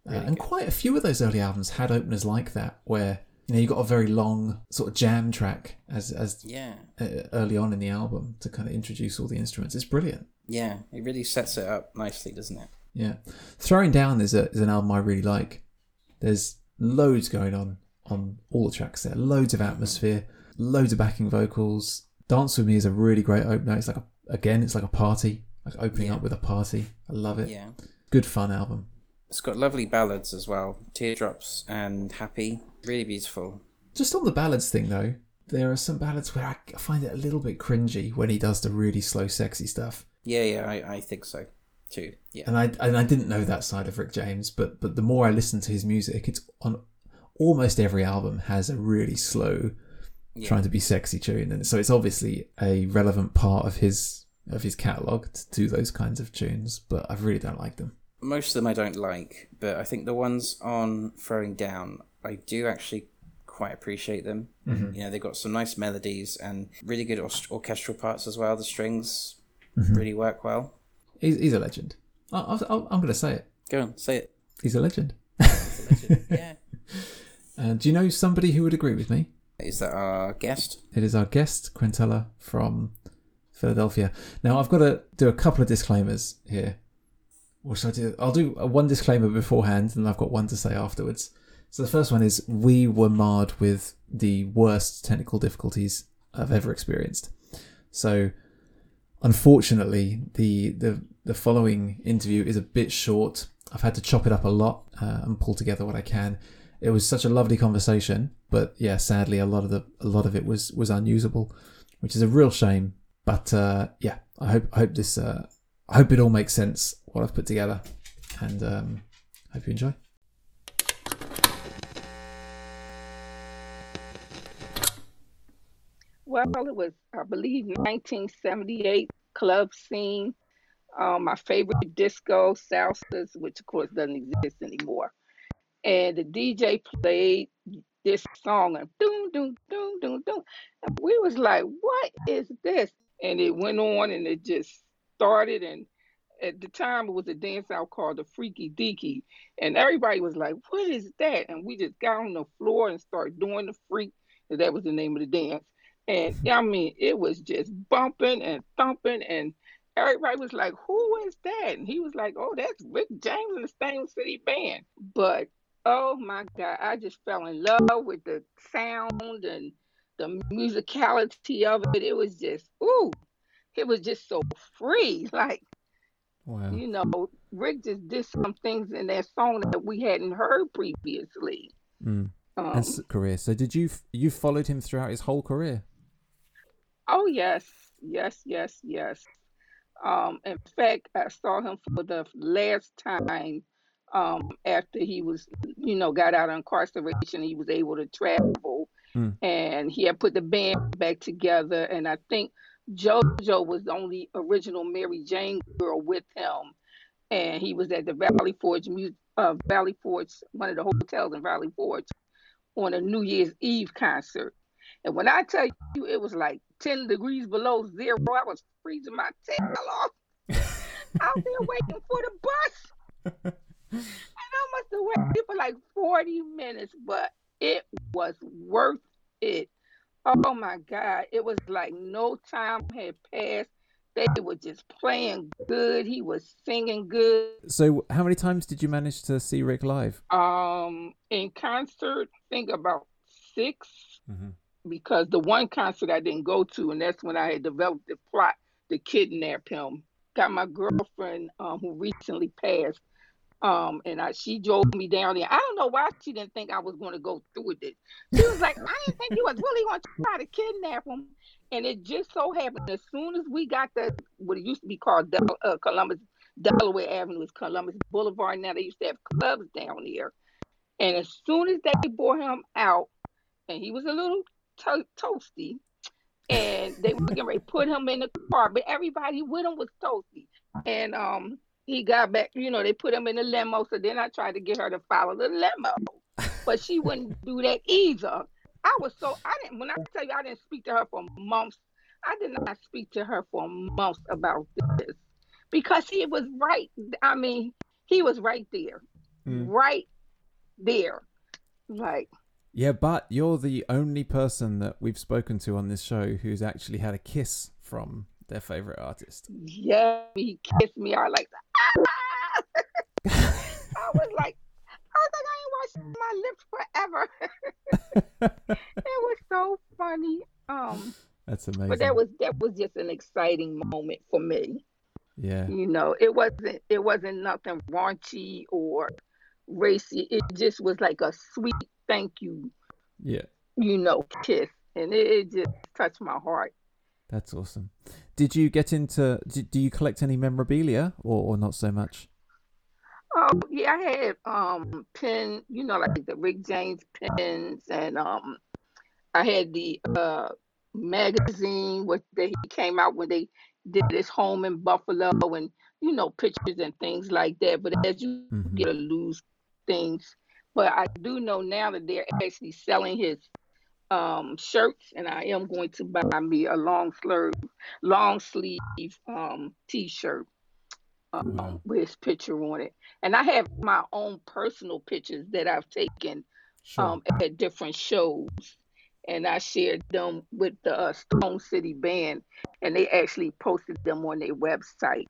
Really uh, and quite a few of those early albums had openers like that where you know you got a very long sort of jam track as as yeah uh, early on in the album to kind of introduce all the instruments. It's brilliant. Yeah, it really sets it up nicely, doesn't it? Yeah, throwing down is a is an album I really like. There's loads going on on all the tracks there. Loads of atmosphere, loads of backing vocals. Dance with Me is a really great opener. It's like a, again, it's like a party, like opening yeah. up with a party. I love it. Yeah, good fun album. It's got lovely ballads as well, Teardrops and Happy. Really beautiful. Just on the ballads thing though, there are some ballads where I find it a little bit cringy when he does the really slow, sexy stuff. Yeah, yeah, I, I think so too. Yeah. And I and I didn't know that side of Rick James, but but the more I listen to his music, it's on almost every album has a really slow, yeah. trying to be sexy tune, and so it's obviously a relevant part of his of his catalog to do those kinds of tunes. But I really don't like them most of them I don't like, but I think the ones on Throwing Down, I do actually quite appreciate them. Mm-hmm. You know, they've got some nice melodies and really good orchestral parts as well. The strings mm-hmm. really work well. He's, he's a legend. I, I'm going to say it. Go on, say it. He's a legend. He's a legend. yeah. Uh, do you know somebody who would agree with me? Is that our guest? It is our guest, Quintella from Philadelphia. Now, I've got to do a couple of disclaimers here. What I do? I'll do one disclaimer beforehand, and I've got one to say afterwards. So the first one is we were marred with the worst technical difficulties I've ever experienced. So unfortunately, the the the following interview is a bit short. I've had to chop it up a lot uh, and pull together what I can. It was such a lovely conversation, but yeah, sadly, a lot of the a lot of it was was unusable, which is a real shame. But uh, yeah, I hope I hope this uh, I hope it all makes sense what I've put together, and um, hope you enjoy. Well, it was, I believe, 1978 club scene. Um, my favorite disco, Salsas, which of course doesn't exist anymore. And the DJ played this song and doom, doom, doom, doom, doom. And we was like, what is this? And it went on and it just started and at the time it was a dance out called the Freaky Deaky. And everybody was like, What is that? And we just got on the floor and started doing the freak. That was the name of the dance. And I mean, it was just bumping and thumping and everybody was like, Who is that? And he was like, Oh, that's Rick James and the Stone City Band. But oh my God, I just fell in love with the sound and the musicality of it. It was just, ooh, it was just so free. Like, wow. you know, Rick just did some things in that song that we hadn't heard previously. Mm. Um, career. So did you you followed him throughout his whole career? Oh yes, yes, yes, yes. Um, in fact, I saw him for the last time um, after he was, you know, got out of incarceration. He was able to travel, Hmm. and he had put the band back together. And I think JoJo was the only original Mary Jane girl with him, and he was at the Valley Forge, uh, Valley Forge, one of the hotels in Valley Forge, on a New Year's Eve concert. And when I tell you, it was like 10 degrees below zero. I was freezing my tail off out there waiting for the bus. And I must have waited for like 40 minutes, but it was worth it. Oh my God. It was like no time had passed. They were just playing good. He was singing good. So how many times did you manage to see Rick live? Um, in concert, I think about 6 Mm-hmm. because the one concert I didn't go to, and that's when I had developed the plot to kidnap him. Got my girlfriend, um, who recently passed, um, and I, she drove me down there. I don't know why she didn't think I was going to go through with it. She was like, I didn't think you was really going to try to kidnap him. And it just so happened as soon as we got the what it used to be called Del- uh, Columbus Delaware Avenue is Columbus Boulevard. Now they used to have clubs down there. And as soon as they brought him out, and he was a little to- toasty, and they were getting ready to put him in the car, but everybody with him was toasty. And um, he got back, you know, they put him in the limo. So then I tried to get her to follow the limo, but she wouldn't do that either. I was so I didn't when I tell you I didn't speak to her for months. I did not speak to her for months about this because he was right. I mean, he was right there, Mm. right there. Like, Yeah, but you're the only person that we've spoken to on this show who's actually had a kiss from their favorite artist. yeah, he kissed me. I like, ah! I was like, I was like, I ain't washed my lips forever. it was so funny. Um, That's amazing. but that was that was just an exciting moment for me. yeah, You know, it wasn't it wasn't nothing raunchy or racy. It just was like a sweet thank you, yeah. you know, kiss, and it, it just touched my heart. That's awesome. Did you get into? Do, do you collect any memorabilia, or, or not so much? Oh yeah, I had um pen, you know, like the Rick James pens, and um, I had the uh magazine what they he came out when they did his home in Buffalo, and you know pictures and things like that. But as you mm-hmm. get to lose things, but I do know now that they're actually selling his um shirts, and I am going to buy me a long sleeve, long sleeve um T-shirt um, Wow. with his picture on it. And I have my own personal pictures that I've taken Sure. um, at different shows. And I shared them with the uh, Stone City Band, and they actually posted them on their website.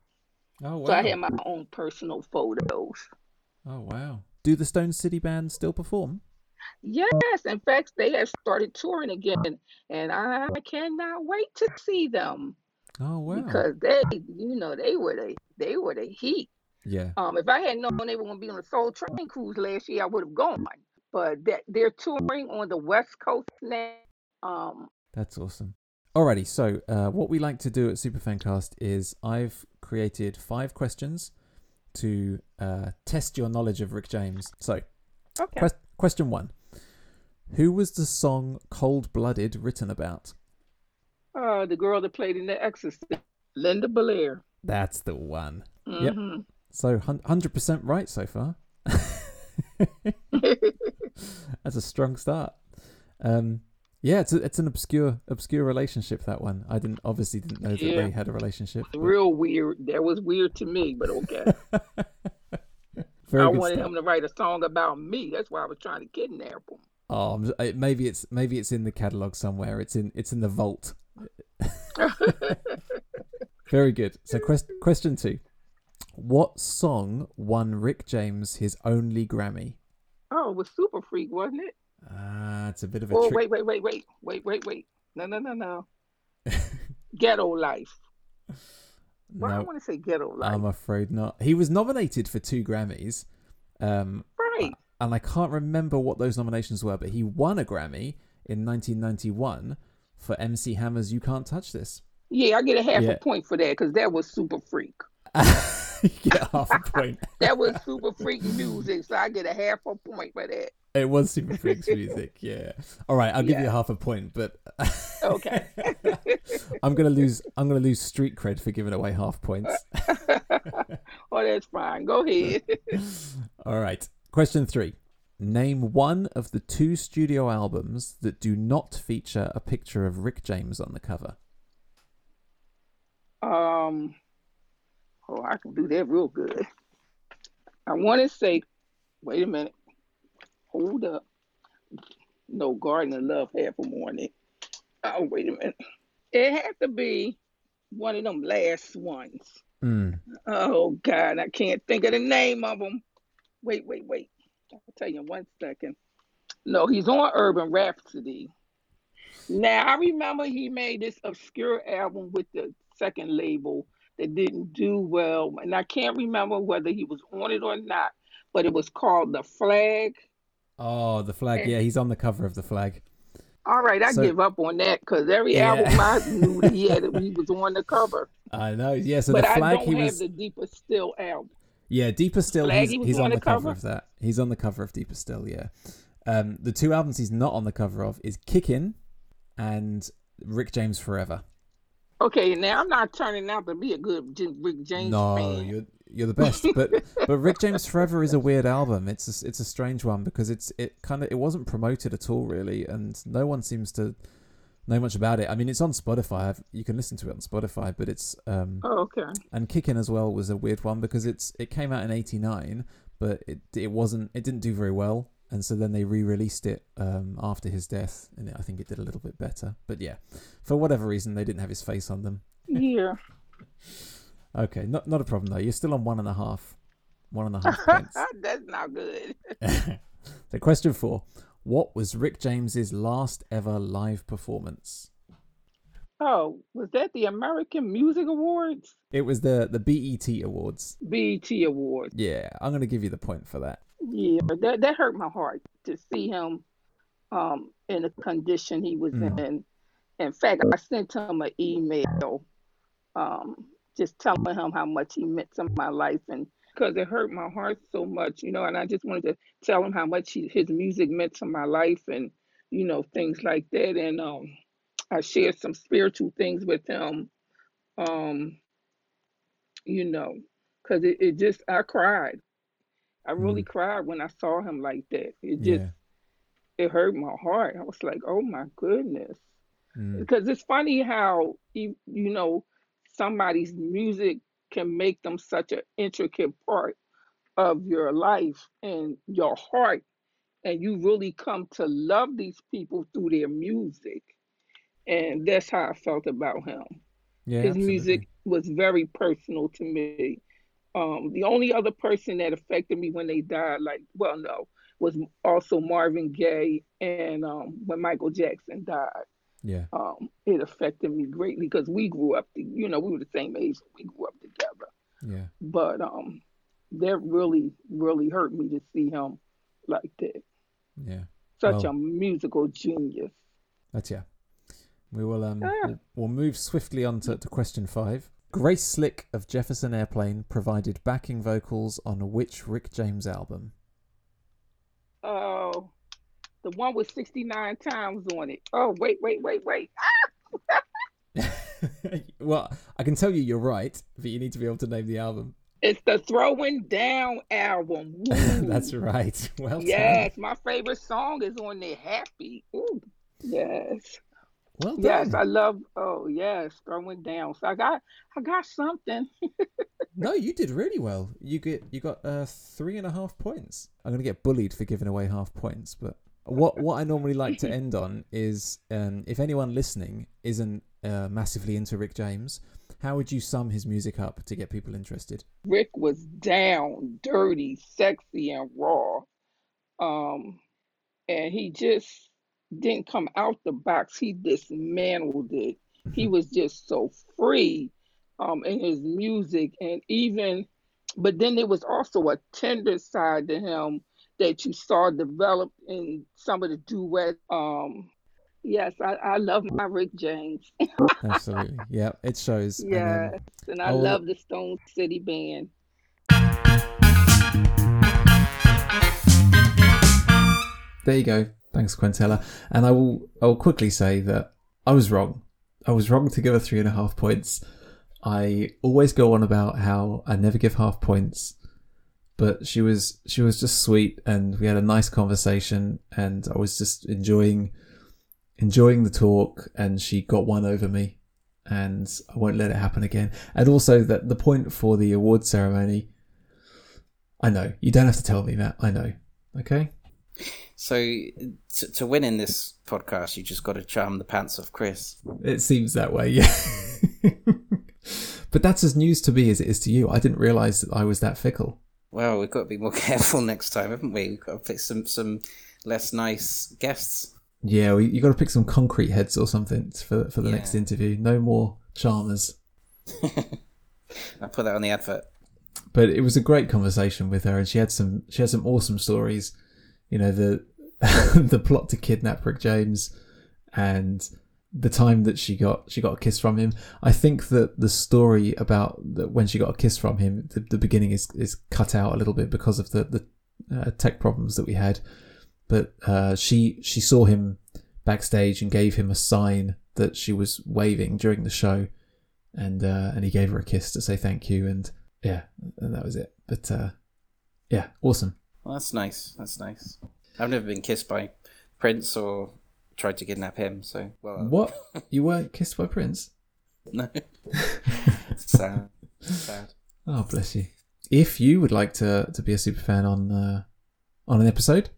oh wow. So I have my own personal photos. oh wow. Do the Stone City Band still perform? Yes, in fact, they have started touring again, and I cannot wait to see them Oh wow. because they, you know, they were the they were the heat. yeah. Um, if I had known they were going to be on a Soul Train cruise last year, I would have gone. But that they're touring on the West Coast now. Um, That's awesome. Alrighty, so uh, what we like to do at Superfancast is I've created five questions to uh, test your knowledge of Rick James. So, okay. quest- question one Who was the song Cold Blooded written about? Uh, the girl that played in The Exorcist, Linda Blair. That's the one. Yep. Mhm. So, 100% right so far. That's a strong start. Um, yeah, it's a, it's an obscure obscure relationship that one. I didn't obviously didn't know that Yeah. they had a relationship. but- Real weird. That was weird to me, but okay. Very I wanted start. him to write a song about me. That's why I was trying to kidnap him. Oh, uh, maybe it's maybe it's in the catalog somewhere. It's in it's in the vault. Very good. So quest, question two: What song won Rick James his only Grammy? oh, it was Super Freak, wasn't it? Ah, it's a bit of a Oh, trick. wait, wait, wait, wait, wait, wait, wait. No, no, no, no. Ghetto Life. Well, I No, want to say Ghetto Life. I'm afraid not. He was nominated for two Grammys, um, right. and I can't remember what those nominations were, but he won a Grammy in 1991 for MC Hammer's "You Can't Touch This." Yeah, I get a half Yeah. a point for that because that was super freak. you get half a point. That was super freak music, so I get a half a point for that. It was Super Freaks music, yeah. All right, I'll give you half a point, but Okay. I'm gonna lose. I'm gonna lose street cred for giving away half points. oh, that's fine. Go ahead. All right. Question three. Name one of the two studio albums that do not feature a picture of Rick James on the cover. Um, oh, I can do that real good. I want to say, wait a minute. Hold up. No, Garden of Love half a morning. Oh, wait a minute. It had to be one of them last ones. Hmm. Oh God, I can't think of the name of them. Wait, wait, wait. I'll tell you in one second. No, he's on Urban Rhapsody. Now I remember he made this obscure album with the second label that didn't do well, and I can't remember whether he was on it or not. But it was called The Flag. Oh, the flag. Yeah, he's on the cover of the flag. All right, I So- give up on that because every Yeah. album I knew he had, he was on the cover. I know. Yeah. So but the I flag. don't He have was. the Deeper Still album. Yeah, Deeper Still. Flag, He's, he he's on on the the cover cover? of that. He's on the cover of Deeper Still. Yeah. Um, the two albums he's not on the cover of is Kickin' and Rick James Forever. Okay, now I'm not turning out to be a good Rick James no, fan. You're the best. But but Rick James Forever is a weird album. It's a, it's a strange one because it's it kind of it wasn't promoted at all really, and no one seems to know much about it. I mean, it's on Spotify. I've, you can listen to it on Spotify, but it's um Oh, okay. and Kickin' as well was a weird one because it's it came out in '89, but it it wasn't it didn't do very well, and so then they re-released it um, after his death, and I think it did a little bit better. But yeah, for whatever reason, they didn't have his face on them. Yeah. Okay, not not a problem though. You're still on one and a half, one and a half points. That's not good. so question four: What was Rick James's last ever live performance? Oh, was that the American Music Awards? It was the the BET Awards. BET Awards. Yeah, I'm gonna give you the point for that. Yeah, but that that hurt my heart to see him um in the condition he was Mm. in. In fact, I sent him an email um just telling him how much he meant to my life and because it hurt my heart so much, you know, and I just wanted to tell him how much he, his music meant to my life and you know things like that. And um I shared some spiritual things with him um you know because it, it just I cried. I really cried when I saw him like that. It just Yeah. it hurt my heart. I was like oh my goodness. Mm. because it's funny how you, you know somebody's music can make them such an intricate part of your life and your heart and you really come to love these people through their music and that's how I felt about him Yeah, his absolutely. music was very personal to me. Um, the only other person that affected me when they died, like, well, no, was also Marvin Gaye, and um, when Michael Jackson died, Yeah. um, it affected me greatly because we grew up, to, you know, we were the same age, we grew up together. Yeah. But um, that really, really hurt me to see him like that. Yeah. Such Well- a musical genius. That's yeah. We will um Ah. we'll, we'll move swiftly on to, to question five. Grace Slick of Jefferson Airplane provided backing vocals on which Rick James album? Oh, the one with 69 times on it. Oh, wait, wait, wait, wait. well, I can tell you you're right, but you need to be able to name the album. It's the Throwing Down album. That's right. Well Yes, my favorite song is on there. Happy. Ooh. Yes. done. Yes. I love. Oh yes, Throwing Down. So I got, I got something. No, you did really well. You get you got uh, three and a half points. I'm gonna get bullied for giving away half points, but what what I normally like to end on is um, if anyone listening isn't uh, massively into Rick James, how would you sum his music up to get people interested? Rick was down, dirty, sexy, and raw. Um, and he just didn't come out the box. He dismantled it. He was just so free um, in his music, and even, but then there was also a tender side to him that you saw develop in some of the duet. Um, yes, I, I love my Rick James. Absolutely. Yeah, it shows. And, yes, and I I'll- love the Stone City Band. there you go. Thanks, Quintella. And I will I will quickly say that I was wrong. I was wrong to give her three and a half points. I always go on about how I never give half points, but she was she was just sweet, and we had a nice conversation, and I was just enjoying enjoying the talk, and she got one over me, and I won't let it happen again. And also that the point for the award ceremony, I know you don't have to tell me that. I know. Okay. So to, to win in this podcast, you just got to charm the pants off Chris. It seems that way, yeah. but that's as news to me as it is to you. I didn't realise that I was that fickle. Well, we've got to be more careful next time, haven't we? We've got to pick some some less nice guests. Yeah, well, you got to pick some concrete heads or something for for the next interview. No more charmers. I'll put that on the advert. But it was a great conversation with her, and she had some she had some awesome stories. You know the the plot to kidnap Rick James, and the time that she got she got a kiss from him. I think that the story about that when she got a kiss from him, the, the beginning is is cut out a little bit because of the the uh, tech problems that we had. But uh, she she saw him backstage and gave him a sign that she was waving during the show, and uh, and he gave her a kiss to say thank you, and yeah, and that was it. But uh, yeah, awesome. Well, that's nice. That's nice. I've never been kissed by Prince or tried to kidnap him. So well, What you weren't kissed by Prince? no. sad. Sad. Oh, bless you. If you would like to, to be a super fan on uh, on an episode,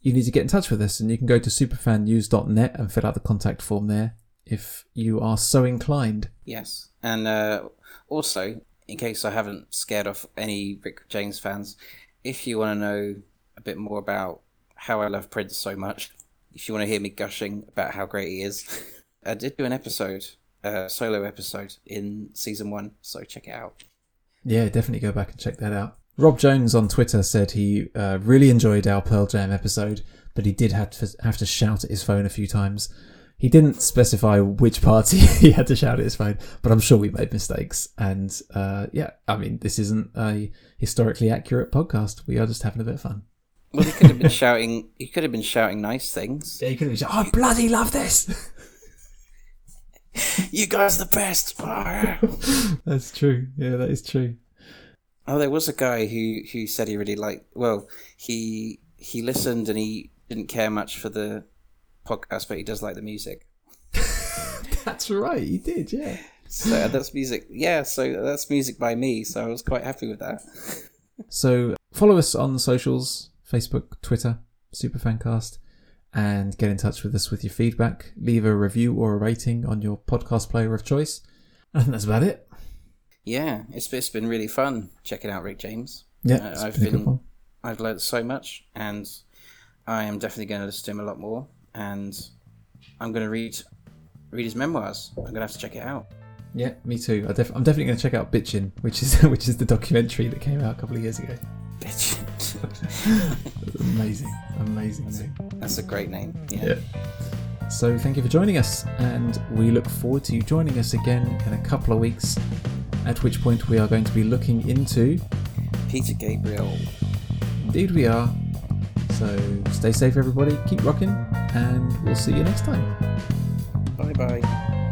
you need to get in touch with us, and you can go to superfannews.net and fill out the contact form there if you are so inclined. Yes, and uh, also, in case I haven't scared off any Rick James fans, if you want to know a bit more about how I love Prince so much, if you want to hear me gushing about how great he is, I did do an episode, a solo episode in season one, so check it out. Yeah, definitely go back and check that out. Rob Jones on Twitter said he uh, really enjoyed our Pearl Jam episode, but he did have to have to shout at his phone a few times. He didn't specify which party he had to shout at his phone, but I'm sure we made mistakes. And uh, yeah, I mean, this isn't a historically accurate podcast. We are just having a bit of fun. Well, he could have been shouting. He could have been shouting nice things. Yeah, you could have been shouting, I bloody love this. You guys are the best. That's true. Yeah, that is true. Oh, there was a guy who who said he really liked. Well, he he listened and he didn't care much for the podcast, but he does like the music. That's right. He did. Yeah. So that's music. Yeah, so that's music by me. So I was quite happy with that. So follow us on the socials Facebook, Twitter, Superfancast, and get in touch with us with your feedback. Leave a review or a rating on your podcast player of choice. I think that's about it. Yeah, it's it's been really fun checking out Rick James. Yeah, Uh, it's I've been been-. I've learned so much, and I am definitely going to listen to him a lot more. And I'm going to read read his memoirs. I'm going to have to check it out. Yeah, me too. I def- I'm definitely going to check out Bitchin, which is which is the documentary that came out a couple of years ago. Bitch, Amazing, amazing name. that's a great name. Yeah. Yeah. So thank you for joining us, and we look forward to you joining us again in a couple of weeks. At which point we are going to be looking into Peter Gabriel. Indeed, we are. So stay safe, everybody. Keep rocking, and we'll see you next time. Bye bye.